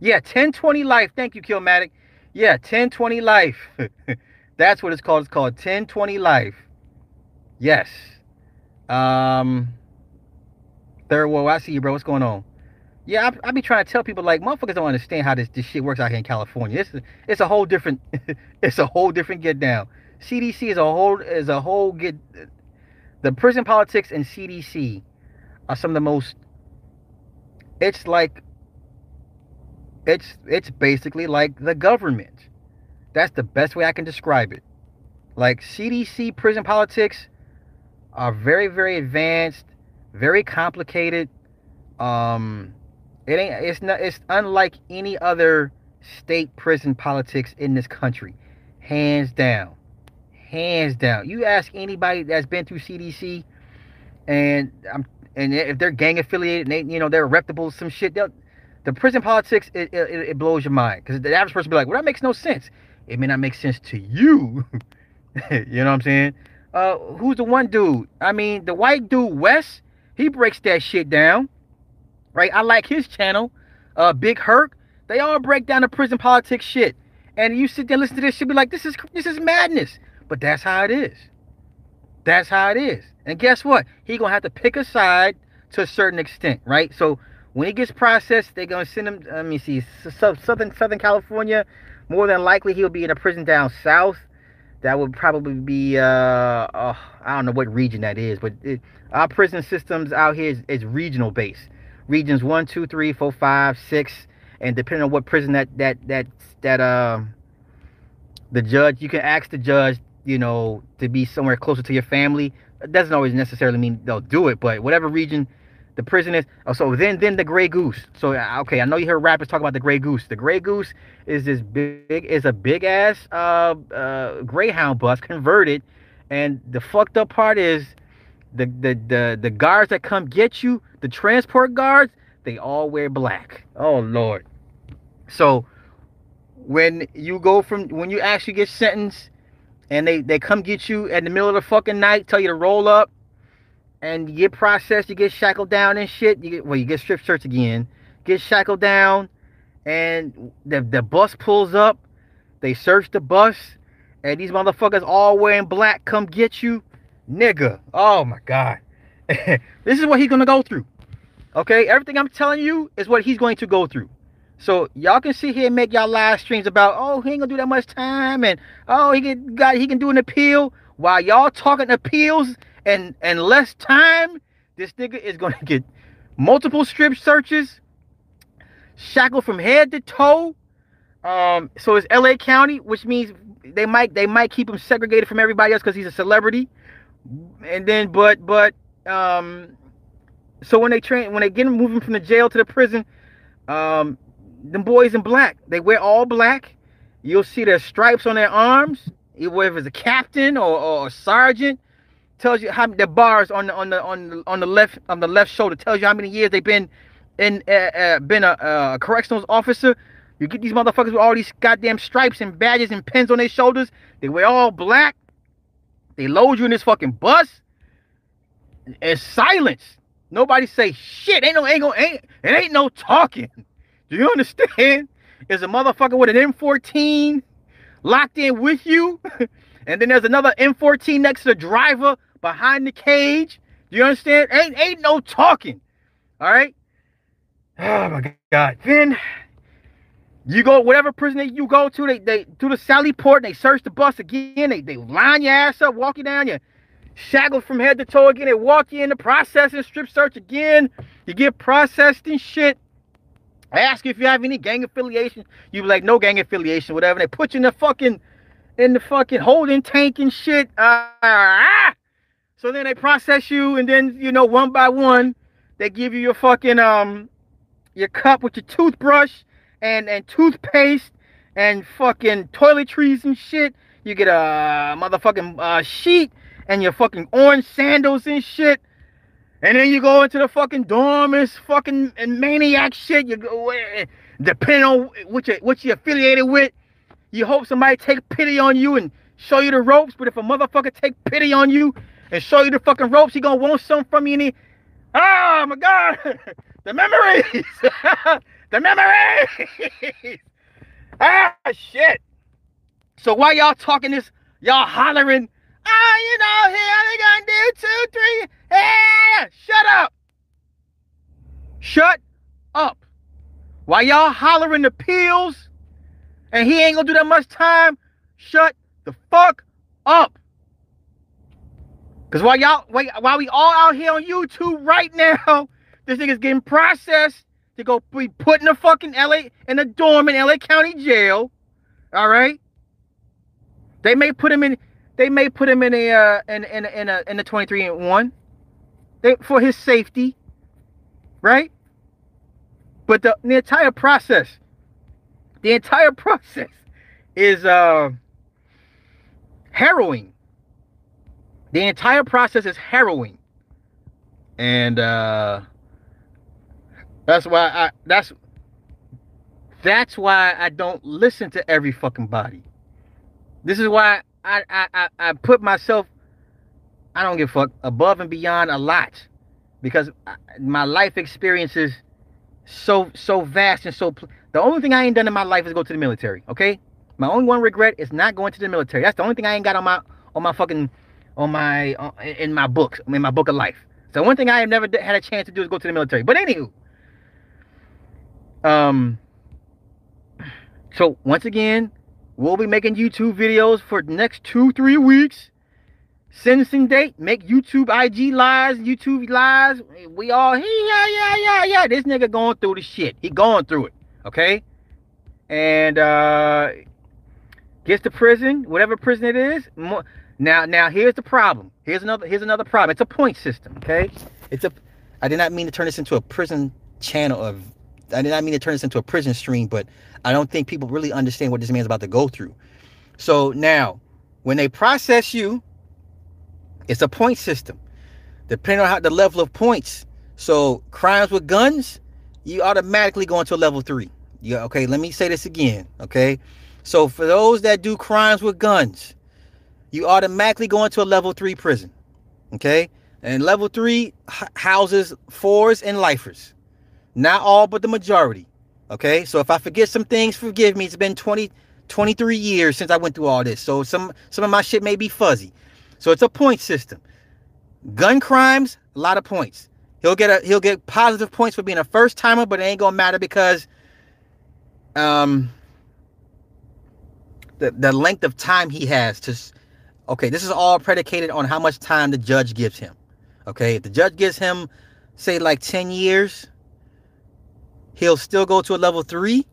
yeah, 1020 life. Thank you, Killmatic. Yeah, 1020 life. That's what it's called. It's called 1020 life. Yes. Um, third world. I see you, bro. What's going on? Yeah, I, I be trying to tell people like motherfuckers don't understand how this, this shit works out here in California. It's it's a whole different it's a whole different get down. CDC is a whole is a whole get the prison politics and CDC are some of the most it's like it's it's basically like the government. That's the best way I can describe it. Like CDC prison politics are very very advanced, very complicated. Um it ain't it's not it's unlike any other state prison politics in this country. Hands down. Hands down. You ask anybody that's been through CDC and I'm and if they're gang affiliated and they you know they're reputable some shit, they'll the prison politics it, it, it blows your mind because the average person be like, well, that makes no sense. It may not make sense to you. you know what I'm saying? Uh, who's the one dude? I mean, the white dude Wes, he breaks that shit down right? I like his channel, uh, Big Herc. They all break down the prison politics shit, and you sit there and listen to this shit, be like, this is this is madness. But that's how it is. That's how it is. And guess what? He gonna have to pick a side to a certain extent, right? So when he gets processed, they're gonna send him. Let me see, Southern Southern California. More than likely, he'll be in a prison down south. That would probably be uh, uh I don't know what region that is, but it, our prison systems out here is, is regional based regions one, two, three, four, five, six, and depending on what prison that that that that uh the judge, you can ask the judge, you know, to be somewhere closer to your family. It doesn't always necessarily mean they'll do it, but whatever region the prison is. Oh, so then then the gray goose. So uh, okay, I know you hear rappers talk about the gray goose. The gray goose is this big is a big ass uh uh greyhound bus converted, and the fucked up part is the the the the guards that come get you, the transport guards, they all wear black. Oh lord. So when you go from when you actually get sentenced and they they come get you in the middle of the fucking night, tell you to roll up and you get processed, you get shackled down and shit. You get well, you get strip searched again, get shackled down, and the the bus pulls up. They search the bus, and these motherfuckers all wearing black come get you nigga. Oh my God. this is what he's gonna go through. Okay, everything I'm telling you is what he's going to go through. So y'all can sit here and make y'all live streams about, oh, he ain't gonna do that much time, and oh, he can got he can do an appeal. While y'all talking appeals and and less time, this nigga is gonna get multiple strip searches, shackled from head to toe. Um, so it's LA County, which means they might they might keep him segregated from everybody else because he's a celebrity and then but but um so when they train when they get them moving from the jail to the prison um boys in black they wear all black. You'll see their stripes on their arms whether it's a captain or, or a sergeant tells you how the bars on the on the on the on the left on the left shoulder tells you how many years they've been in uh, uh, been a, a correctional officer. You get these motherfuckers with all these goddamn stripes and badges and pins on their shoulders they wear all black they load you in this fucking bus. It's silence. Nobody say shit. Ain't no ain't go ain't it ain't no talking. Do you understand? There's a motherfucker with an M14 locked in with you, and then there's another M14 next to the driver behind the cage. Do you understand? Ain't ain't no talking. All right. Oh my god. Then you go whatever prison that you go to, they they do the Sally Port and they search the bus again. They they line your ass up, walk you down, you shackled from head to toe again. They walk you in the processing strip search again. You get processed and shit. I ask you if you have any gang affiliation. You be like, no gang affiliation, whatever. They put you in the fucking in the fucking holding tank and shit. Uh, ah! So then they process you, and then you know, one by one, they give you your fucking um your cup with your toothbrush and and toothpaste and fucking toiletries and shit. You get a motherfucking uh, sheet and your fucking orange sandals and shit. And then you go into the fucking dorm and fucking and maniac shit. You go eh, eh, depending on what you what you affiliated with. You hope somebody take pity on you and show you the ropes. But if a motherfucker take pity on you and show you the fucking ropes, he gonna want something from you. And he, oh my god, the memories, the memories. ah, shit. So while y'all talking this, y'all hollering, ah, you know, here they gonna do two, three. Hey, shut up. Shut up. While y'all hollering the pills, and he ain't gonna do that much time, shut the fuck up. Cause while y'all while we all out here on YouTube right now, this nigga's getting processed to go be put in a fucking LA in a dorm in LA County jail. All right. They may put him in. They may put him in a uh, in in in a in a 23 and one. They for his safety, right? But the, the entire process, the entire process is uh harrowing. The entire process is harrowing. And uh that's why I that's that's why I don't listen to every fucking body. This is why I I I, I put myself I don't give a fuck above and beyond a lot because my life experience is so so vast and so the only thing I ain't done in my life is go to the military, okay? My only one regret is not going to the military. That's the only thing I ain't got on my on my fucking on my uh, in my book, in my book of life. So one thing I have never had a chance to do is go to the military. But anywho, um, so once again, we'll be making YouTube videos for the next two three weeks. Sentencing date, make YouTube IG lives, YouTube lives. We all, yeah, yeah, yeah, yeah. This nigga going through the shit. He going through it. Okay. And uh gets to prison, whatever prison it is. Now, now here's the problem. Here's another. Here's another problem. It's a point system. Okay. It's a. I did not mean to turn this into a prison channel of. I did not mean to turn this into a prison stream, but I don't think people really understand what this man's about to go through. So now, when they process you, it's a point system, depending on how the level of points. So crimes with guns, you automatically go into a level three. Yeah. Okay. Let me say this again. Okay. So for those that do crimes with guns, you automatically go into a level three prison. Okay. And level three houses fours and lifers. Not all, but the majority. Okay. So if I forget some things, forgive me. It's been 20, 23 years since I went through all this. So some, some of my shit may be fuzzy. So it's a point system. Gun crimes, a lot of points. He'll get a he'll get positive points for being a first timer, but it ain't gonna matter because um the, the length of time he has to okay this is all predicated on how much time the judge gives him okay if the judge gives him say like 10 years he'll still go to a level 3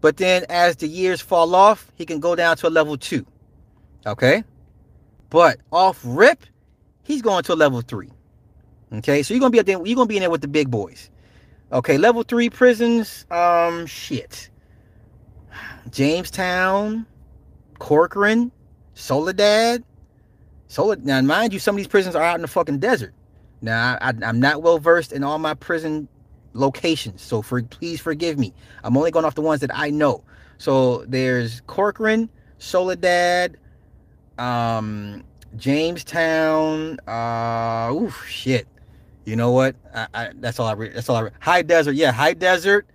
but then as the years fall off he can go down to a level 2 okay but off rip he's going to a level 3 okay so you're gonna be there, you're gonna be in there with the big boys okay level 3 prisons um shit Jamestown, Corcoran, Soledad. Soledad. Now, mind you, some of these prisons are out in the fucking desert. Now, I, am not well versed in all my prison locations, so for please forgive me. I'm only going off the ones that I know. So there's Corcoran, Soledad, um, Jamestown. Uh, oof, shit. You know what? I, I that's all I. Re- that's all I. Re- high desert. Yeah, high desert.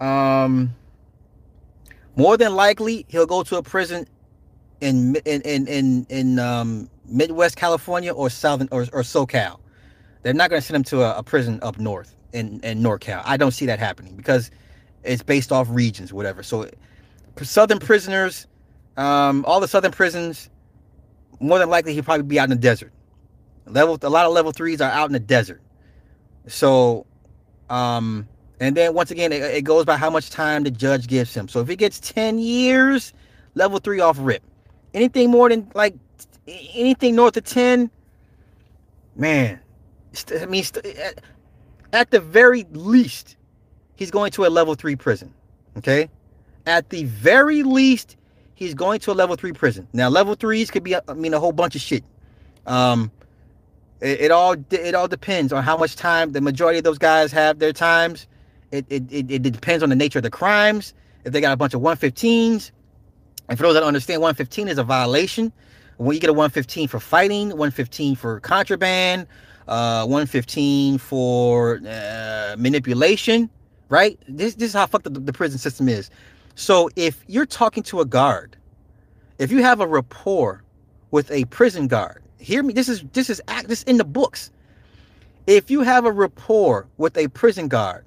Um, more than likely he'll go to a prison in in in in, in um, Midwest California or Southern or, or SoCal. They're not going to send him to a, a, prison up north in in NorCal. I don't see that happening because it's based off regions, whatever. So, southern prisoners, um, all the southern prisons, more than likely he'll probably be out in the desert. Level a lot of level threes are out in the desert. So, um, and then once again, it, it, goes by how much time the judge gives him. So if he gets 10 years, level three off rip. Anything more than like anything north of 10, man, I mean, at the very least, he's going to a level three prison. Okay. At the very least, he's going to a level three prison. Now, level threes could be, I mean, a whole bunch of shit. Um, it, it all it all depends on how much time the majority of those guys have their times it, it, it, it depends on the nature of the crimes. If they got a bunch of 115s, and for those that understand, 115 is a violation. When you get a 115 for fighting, 115 for contraband, uh 115 for uh, manipulation, right? This this is how fucked up the, the prison system is. So if you're talking to a guard, if you have a rapport with a prison guard, hear me. This is this is act this in the books. If you have a rapport with a prison guard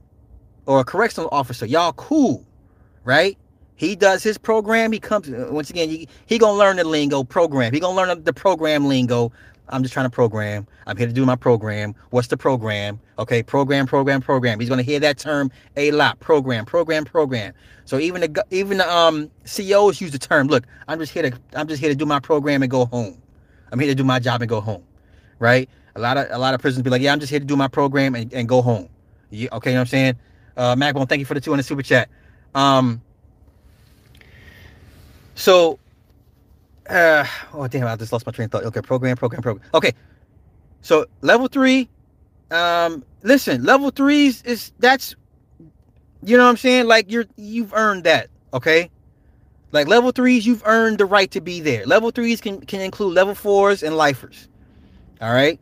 or a correctional officer, y'all cool, right? He does his program. He comes once again. He, he gonna learn the lingo program. He gonna learn the program lingo. I'm just trying to program. I'm here to do my program. What's the program? Okay, program, program, program. He's gonna hear that term a lot. Program, program, program. So even the even the um COs use the term. Look, I'm just here to I'm just here to do my program and go home. I'm here to do my job and go home, right? A lot of a lot of prisons be like, yeah, I'm just here to do my program and, and go home. You, okay, you know what I'm saying? Uh, Macbone, thank you for the two on the super chat. Um, so, uh, oh damn, I just lost my train of thought. Okay, program, program, program. Okay, so level three, um, listen, level threes is that's, you know what I'm saying? Like you're you've earned that. Okay, like level threes, you've earned the right to be there. Level threes can can include level fours and lifers. All right.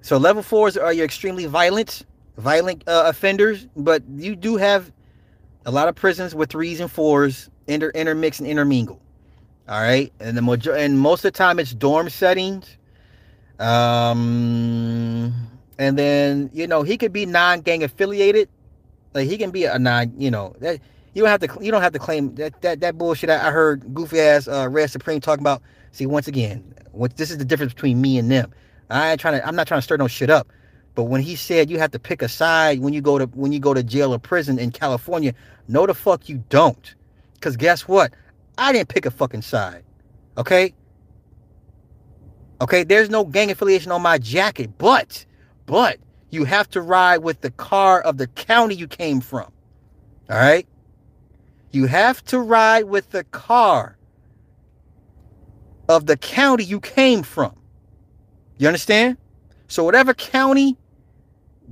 So level fours are your extremely violent, violent uh, offenders, but you do have a lot of prisons with threes and fours inter intermix and intermingle. All right, and the major and most of the time it's dorm settings. Um, and then you know he could be non-gang affiliated, like he can be a non, you know that you don't have to you don't have to claim that that that bullshit. I, heard goofy ass uh, Red Supreme talking about. See, once again, what this is the difference between me and them. I ain't trying to. I'm not trying to stir no shit up. But when he said you have to pick a side when you go to when you go to jail or prison in California, no the fuck you don't. Cause guess what? I didn't pick a fucking side. Okay? Okay, there's no gang affiliation on my jacket, but but you have to ride with the car of the county you came from. All right? You have to ride with the car of the county you came from. You understand? So whatever county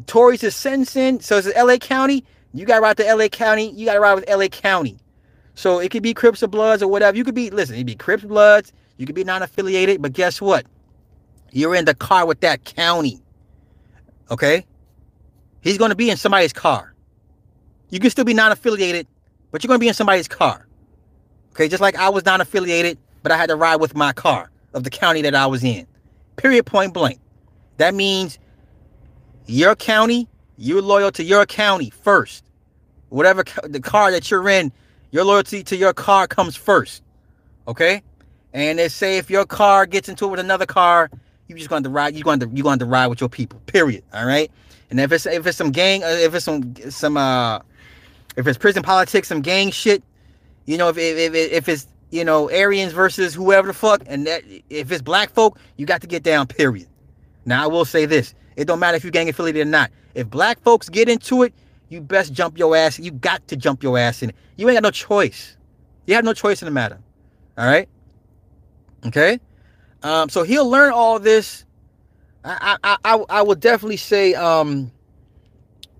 Tories is sentencing, so it's LA County, you gotta ride to LA County, you gotta ride with LA County. So it could be Crips or Bloods or whatever. You could be, listen, it could be Crips Bloods, you could be non-affiliated, but guess what? You're in the car with that county. Okay? He's gonna be in somebody's car. You can still be non-affiliated, but you're gonna be in somebody's car. Okay, just like I was non-affiliated, but I had to ride with my car of the county that I was in. Period point blank. That means your county, you're loyal to your county first. Whatever the car that you're in, your loyalty to your car comes first. Okay? And they say if your car gets into it with another car, you just going to ride. You're going to you're going to ride with your people. Period. All right. And if it's if it's some gang, uh, if it's some some uh, if it's prison politics, some gang shit, you know, if if if it's you know Aryans versus whoever the fuck, and that if it's black folk, you got to get down. Period. Now I will say this: it don't matter if you're gang affiliated or not. If black folks get into it, you best jump your ass. You got to jump your ass in. You ain't got no choice. You have no choice in the matter. All right. Okay. Um, so he'll learn all this. I I I, I would definitely say um,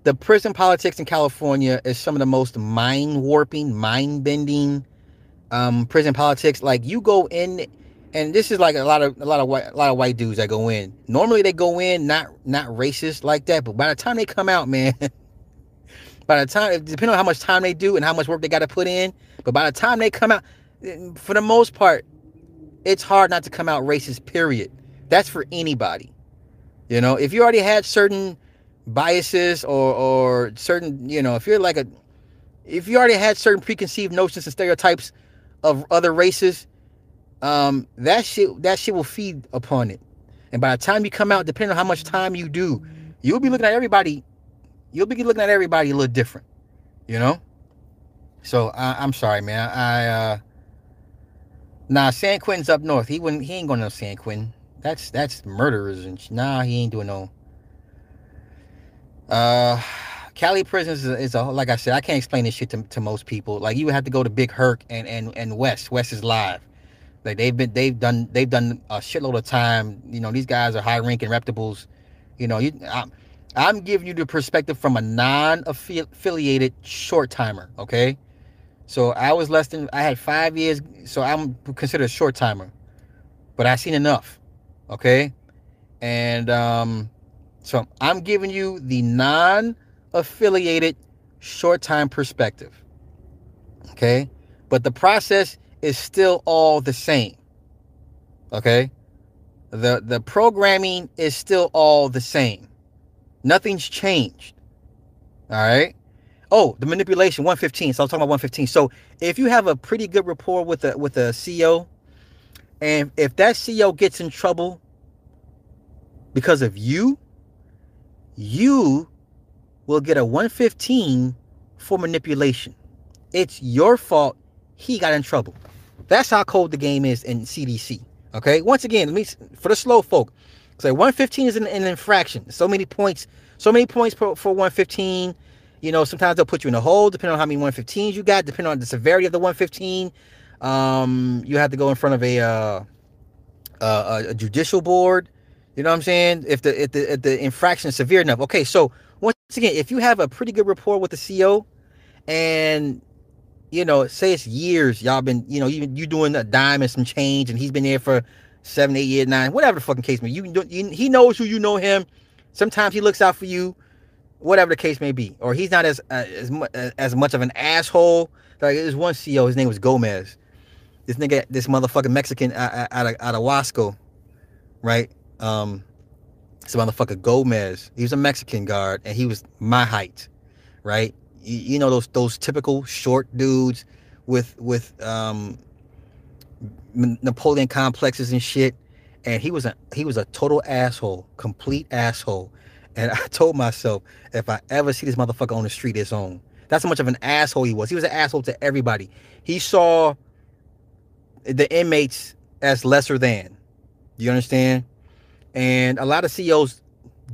the prison politics in California is some of the most mind warping, mind bending um, prison politics. Like you go in, and this is like a lot of a lot of white a lot of white dudes that go in. Normally they go in not not racist like that, but by the time they come out, man. by the time depending on how much time they do and how much work they got to put in but by the time they come out for the most part it's hard not to come out racist period. That's for anybody. You know if you already had certain biases or or certain you know if you're like a if you already had certain preconceived notions and stereotypes of other races um that shit that shit will feed upon it. And by the time you come out depending on how much time you do you'll be looking at everybody you'll be looking at everybody a little different, you know. So I, am sorry, man. I uh, nah, San Quentin's up north. He wouldn't. He ain't going to San Quentin. That's that's murderers and nah. He ain't doing no. Uh, Cali prisons is a, is a like I said. I can't explain this shit to, to most people. Like you would have to go to Big Herc and and and Wes. Wes is live. Like they've been they've done they've done a shitload of time. You know these guys are high ranking reputables. You know you. I, I'm giving you the perspective from a non-affiliated short timer, okay? So I was less than I had five years, so I'm considered a short timer. But I've seen enough. Okay? And um, so I'm giving you the non-affiliated short-time perspective. Okay? But the process is still all the same. Okay? The the programming is still all the same. Nothing's changed. All right? Oh, the manipulation 115. So I'm talking about 115. So if you have a pretty good rapport with a with a CO, and if that CO gets in trouble because of you, you will get a 115 for manipulation. It's your fault he got in trouble. That's how cold the game is in CDC. Okay. Once again, let me for the slow folk. So 115 is an, an infraction. So many points. So many points for, for 115. You know, sometimes they'll put you in a hole depending on how many 115s you got, depending on the severity of the 115. Um, you have to go in front of a uh, uh, a judicial board. You know what I'm saying? If the if the if the infraction is severe enough. Okay, so once again, if you have a pretty good rapport with the CO, and you know, say it's years y'all been, you know, you you doing a dime and some change, and he's been there for seven, eight years, nine, whatever the fucking case may. You, you he knows who you know him. Sometimes he looks out for you, whatever the case may be, or he's not as uh, as uh, as much of an asshole. Like there's one CO, his name was Gomez. This nigga, this motherfucking Mexican out, out of out of Wasco, right? Um, this motherfucker Gomez. He was a Mexican guard, and he was my height, right? you, you know those those typical short dudes with with um Napoleon complexes and shit. And he was a he was a total asshole, complete asshole. And I told myself, if I ever see this motherfucker on the street, it's on. That's how much of an asshole he was. He was an asshole to everybody. He saw the inmates as lesser than. You understand? And a lot of COs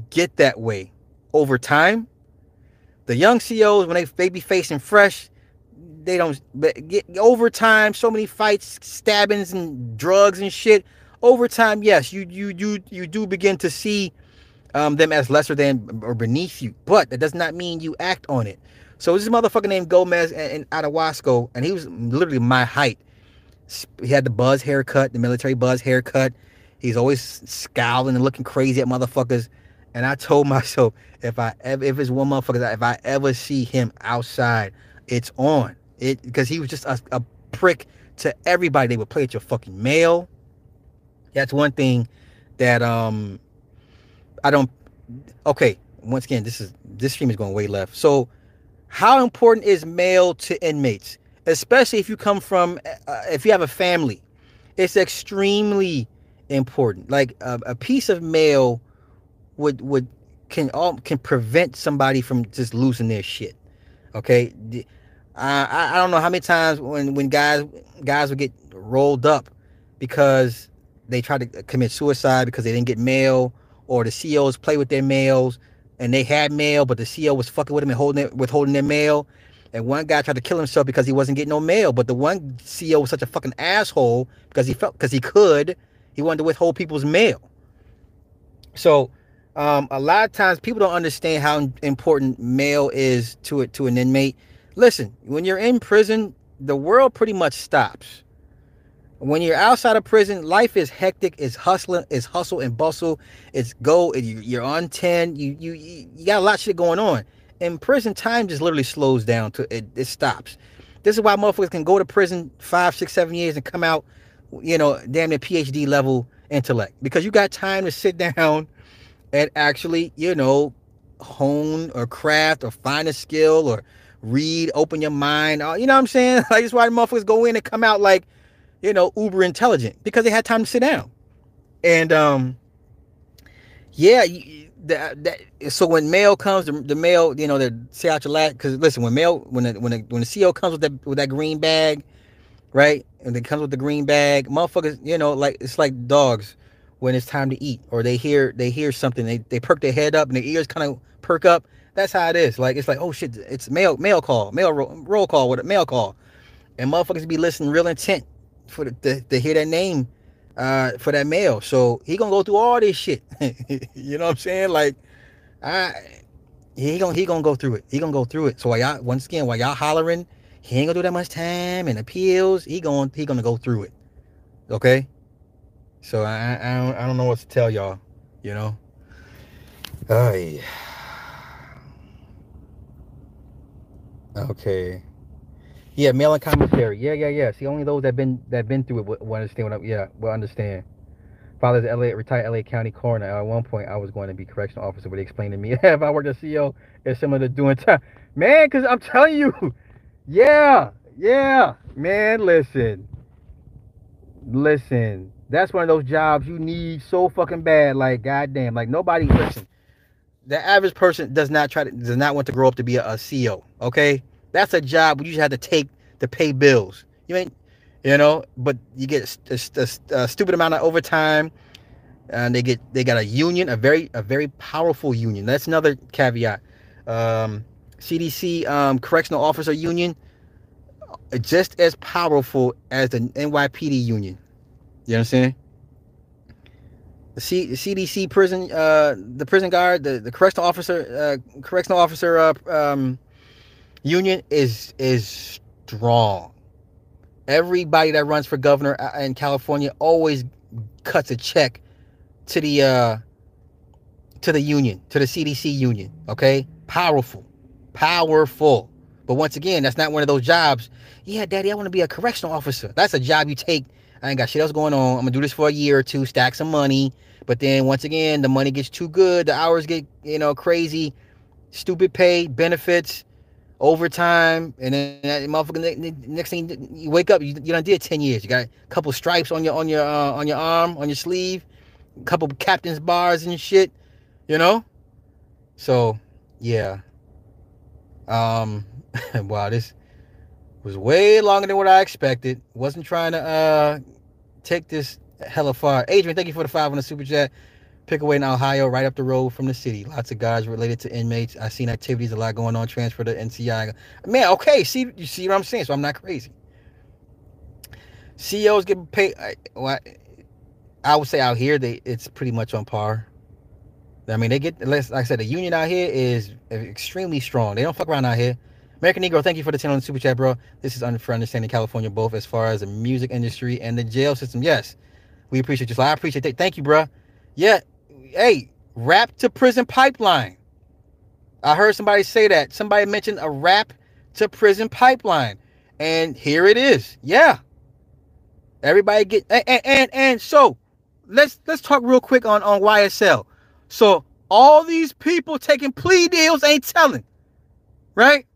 get that way over time the young COs when they they be facing fresh, they don't get over time. So many fights, stabbings, and drugs and shit. Over time, yes, you you you you do begin to see um, them as lesser than or beneath you, but that does not mean you act on it. So this motherfucker named Gomez and, and Wasco, and he was literally my height. He had the buzz haircut, the military buzz haircut. He's always scowling and looking crazy at motherfuckers. And I told myself, if I ever, if it's one motherfucker, if I ever see him outside, it's on. It because he was just a, a prick to everybody. They would play at your fucking mail. That's one thing that um I don't. Okay, once again, this is this stream is going way left. So, how important is mail to inmates, especially if you come from uh, if you have a family? It's extremely important. Like a, a piece of mail would would can all can prevent somebody from just losing their shit. Okay, I I don't know how many times when when guys guys would get rolled up because they tried to commit suicide because they didn't get mail or the COs play with their mails and they had mail but the CO was fucking with them and holding it withholding their mail. And one guy tried to kill himself because he wasn't getting no mail, but the one CO was such a fucking asshole because he felt because he could, he wanted to withhold people's mail. So um, a lot of times people don't understand how important mail is to it to an inmate. Listen, when you're in prison, the world pretty much stops. When you're outside of prison, life is hectic, it's hustling, it's hustle and bustle, it's go, you're on 10, you you you got a lot of shit going on. In prison, time just literally slows down to it, it stops. This is why motherfuckers can go to prison five, six, seven years and come out, you know, damn near PhD level intellect. Because you got time to sit down and actually, you know, hone or craft or find a skill or read, open your mind. You know what I'm saying? Like, that's why motherfuckers go in and come out like, you know, uber intelligent because they had time to sit down. And, um, yeah, that, that so when mail comes, the, the mail, you know, they say out your last. Because listen, when mail, when the, when the, when the CO comes with that with that green bag, right, and it comes with the green bag, motherfuckers, you know, like it's like dogs when it's time to eat or they hear they hear something they, they perk their head up and their ears kind of perk up that's how it is. Like it's like oh shit it's mail mail call mail roll, roll call with a mail call. And motherfuckers be listening real intent for the, to, to hear that name uh for that mail. So he gonna go through all this shit. You know what i'm saying? Like i he gonna he gonna go through it. He gonna go through it. So while y'all once again while y'all hollering he ain't gonna do that much time and appeals he going he gonna go through it. Okay? So I, I don't I don't know what to tell y'all. You know. Oh yeah. Okay. Yeah, mail and commentary. Yeah, yeah, yeah. See, only those that been that been through it will, will understand what I'm. Yeah, will understand. Father's LA retired LA County coroner. At one point, I was going to be correctional officer, but they explained to me if I worked as CO, it's similar to doing time. Man, because I'm telling you, yeah, yeah, man. Listen, listen. That's one of those jobs you need so fucking bad. Like, goddamn, like nobody listen. The average person does not try to does not want to grow up to be a, a CO. Okay, that's a job you just have to take to pay bills. You ain't, you know, but you get a, a, a stupid amount of overtime, and they get they got a union, a very a very powerful union. That's another caveat. Um, CDC um, Correctional Officer Union, just as powerful as the NYPD union. You understand? The C, CDC prison, uh, the prison guard, the, the correctional officer, uh, correctional officer uh, um, union is is strong. Everybody that runs for governor uh, in California always cuts a check to the uh, to the union, to the CDC union. Okay, powerful, powerful. But once again, that's not one of those jobs. Yeah, daddy, I want to be a correctional officer. That's a job you take. I ain't got shit else going on. I'm gonna do this for a year or two, stack some money. But then once again, the money gets too good, the hours get, you know, crazy, stupid pay, benefits, overtime, and then that motherfucker next thing you wake up, you, you done did 10 years. You got a couple stripes on your on your uh, on your arm, on your sleeve, a couple captain's bars and shit, you know? So yeah. Um wow, this was way longer than what I expected. Wasn't trying to uh take this hella far. Adrian, thank you for the five on the super chat. Pickaway in Ohio, right up the road from the city. Lots of guys related to inmates. I've seen activities, a lot going on. Transfer to NCI. Man, okay. See, you see what I'm saying? So I'm not crazy. COs get paid. I, well, I would say out here, they it's pretty much on par. I mean, they get less. like I said, the union out here is extremely strong. They don't fuck around out here. American Negro, thank you for the 10 on the super chat, bro. This is for understanding California both as far as the music industry and the jail system. Yes, we appreciate you. So I appreciate that. Thank you, bro. Yeah, hey, rap to prison pipeline. I heard somebody say that. Somebody mentioned a rap to prison pipeline, and here it is. Yeah, everybody get and and and, and so let's let's talk real quick on on YSL. So all these people taking plea deals ain't telling, right?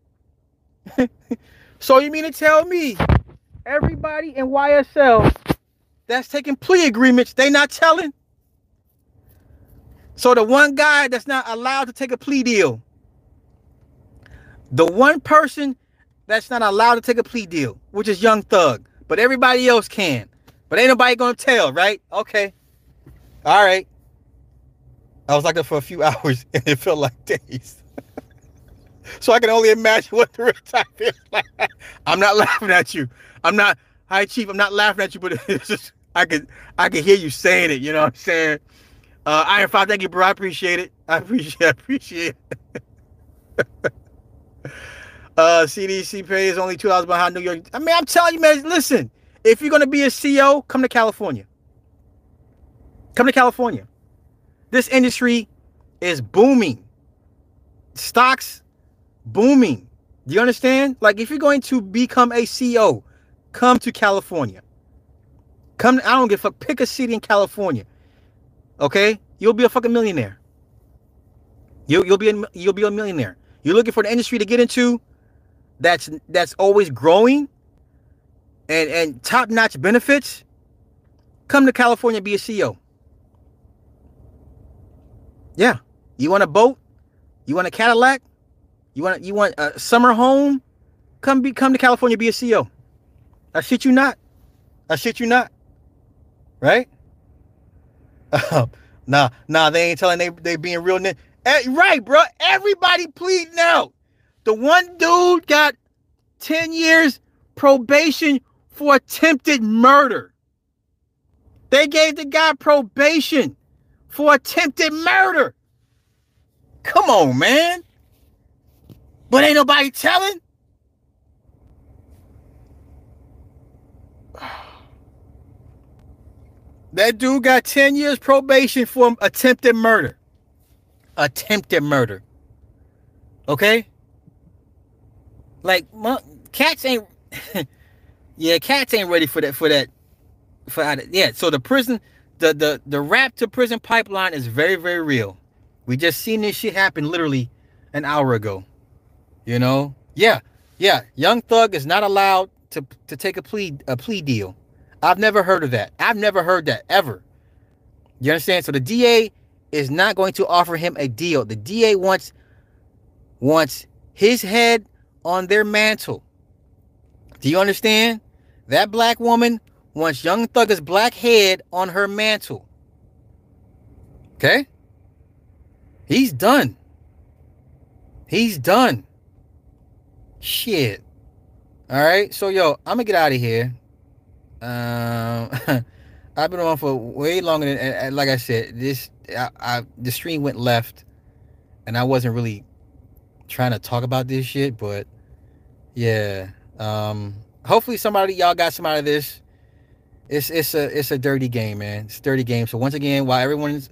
so you mean to tell me everybody in YSL that's taking plea agreements, they not telling? So the one guy that's not allowed to take a plea deal, the one person that's not allowed to take a plea deal, which is Young Thug, but everybody else can. But ain't nobody gonna tell, right? Okay. All right. I was like that for a few hours and it felt like days. So I can only imagine what the real time feels like. I'm not laughing at you. I'm not, hi chief, I'm not laughing at you, but it's just I could I could hear you saying it, you know what I'm saying? Uh Iron Five, thank you, bro. I appreciate it. I appreciate I appreciate it. uh CDC pay is only two dollars behind New York. I mean, I'm telling you, man, listen, if you're gonna be a CO, come to California. Come to California. This industry is booming. Stocks booming. Do you understand? Like if you're going to become a CO, come to California. Come, I don't give a fuck. Pick a city in California. Okay, you'll be a fucking millionaire. You'll you'll be a, you'll be a millionaire. You're looking for an industry to get into that's that's always growing and and top notch benefits. Come to California, be a CO. Yeah, you want a boat? You want a Cadillac? You want you want a summer home? Come be come to California, be a CO. I shit you not. I shit you not. Right? Uh, nah, nah, they ain't telling they they being real. Ni- eh, right, bro. Everybody pleading out. The one dude got 10 years probation for attempted murder. They gave the guy probation for attempted murder. Come on, man. But ain't nobody telling. That dude got 10 years probation for attempted murder. Attempted murder. Okay? Like cats ain't Yeah, cats ain't ready for that for that for yeah, so the prison the the the rap to prison pipeline is very very real. We just seen this shit happen literally an hour ago. You know? Yeah. Yeah, Young Thug is not allowed to to take a plea a plea deal. I've never heard of that. I've never heard that ever. You understand? So the DA is not going to offer him a deal. The DA wants wants his head on their mantle. Do you understand? That black woman wants Young Thug's black head on her mantle. Okay? He's done. He's done. Shit. All right. So yo, I'm gonna get out of here. Um, I've been on for way longer than, like I said, this I, I the stream went left, and I wasn't really trying to talk about this shit, but yeah. Um, hopefully somebody y'all got some out of this. It's it's a it's a dirty game, man. It's a dirty game. So once again, while everyone's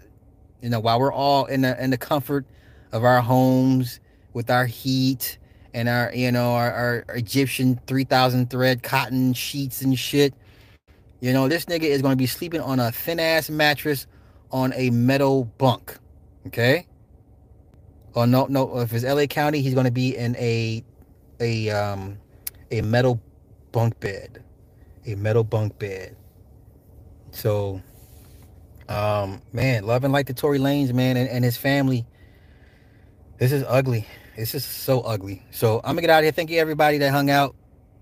you know, while we're all in the in the comfort of our homes with our heat and our you know our, our Egyptian 3000 thread cotton sheets and shit you know, this nigga is to be sleeping on a thin ass mattress on a metal bunk. Okay? Oh no, no. If it's LA County, he's to be in a a um a metal bunk bed, a metal bunk bed. So, um, man, loving like the Tory Lanez man, and, and his family. This is ugly. This is so ugly. So I'm gonna get out of here. Thank you everybody that hung out.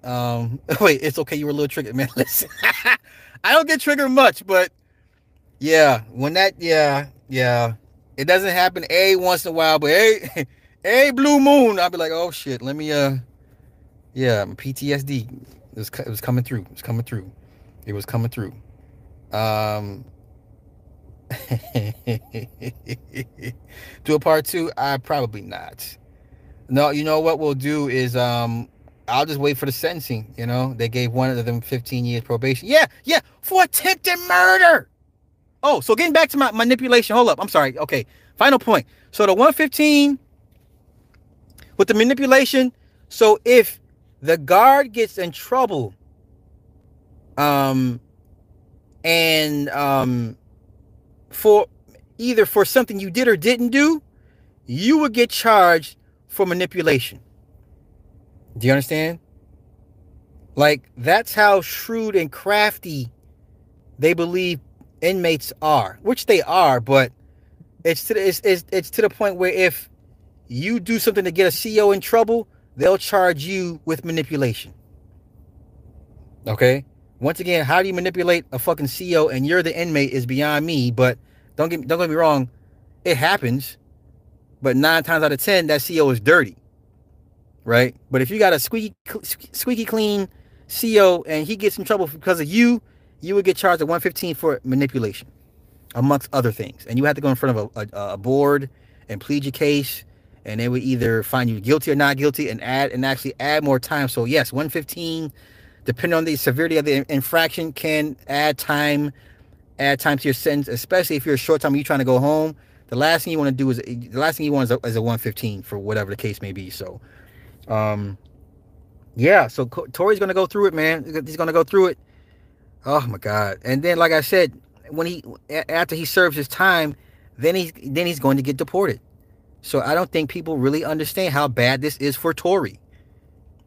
Um, wait, it's okay. You were a little triggered, man. Listen, I don't get triggered much, but yeah, when that, yeah, yeah, it doesn't happen a once in a while, but hey, hey, blue moon, I'll be like, oh shit, let me, uh, yeah, PTSD it was, it was coming through. It was coming through. It was coming through. Um, do a part two? I probably not. No, you know what we'll do is um I'll just wait for the sentencing. You know, they gave one of them 15 years probation. Yeah, yeah, for attempted murder. Oh, so getting back to my manipulation. Hold up. I'm sorry. Okay. Final point. So the 115 with the manipulation. So if the guard gets in trouble, um, and um, for either for something you did or didn't do, you would get charged for manipulation. Do you understand? Like that's how shrewd and crafty they believe inmates are, which they are, but it's to the, it's, it's, it's to the point where if you do something to get a CO in trouble, they'll charge you with manipulation. Okay? Once again, how do you manipulate a fucking CO and you're the inmate is beyond me, but don't get don't get me wrong, it happens. But 9 times out of 10 that CO is dirty right? But if you got a squeaky squeaky clean CO and he gets in trouble because of you, you would get charged at 115 for manipulation, amongst other things. And you have to go in front of a, a, a board and plead your case, and they would either find you guilty or not guilty and add and actually add more time. So yes, 115, depending on the severity of the infraction, can add time, add time to your sentence, especially if you're a short time, you're trying to go home. The last thing you want to do is the last thing you want is a, is a 115 for whatever the case may be. So um, yeah, so Tory's gonna go through it, man. He's gonna go through it. Oh my god! And then, like I said, when he after he serves his time, then he's then he's going to get deported. So I don't think people really understand how bad this is for Tory.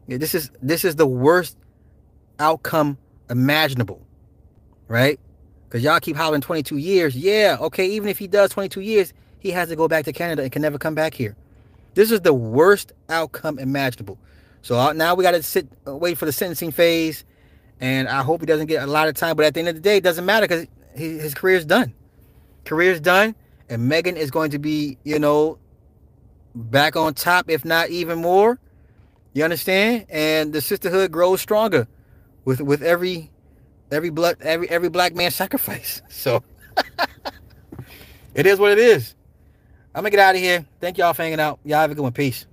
This is this is the worst outcome imaginable, right? Because y'all keep hollering 22 years. Yeah, okay. Even if he does 22 years, he has to go back to Canada and can never come back here. This is the worst outcome imaginable. So uh, now we got to sit, uh, wait for the sentencing phase, and I hope he doesn't get a lot of time. But at the end of the day, it doesn't matter because his career's done. Career's done, and Megan is going to be, you know, back on top, if not even more. You understand? And the sisterhood grows stronger with with every every blood every every black man sacrifice. So it is what it is. I'm gonna get out of here. Thank y'all for hanging out. Y'all have a good one. Peace.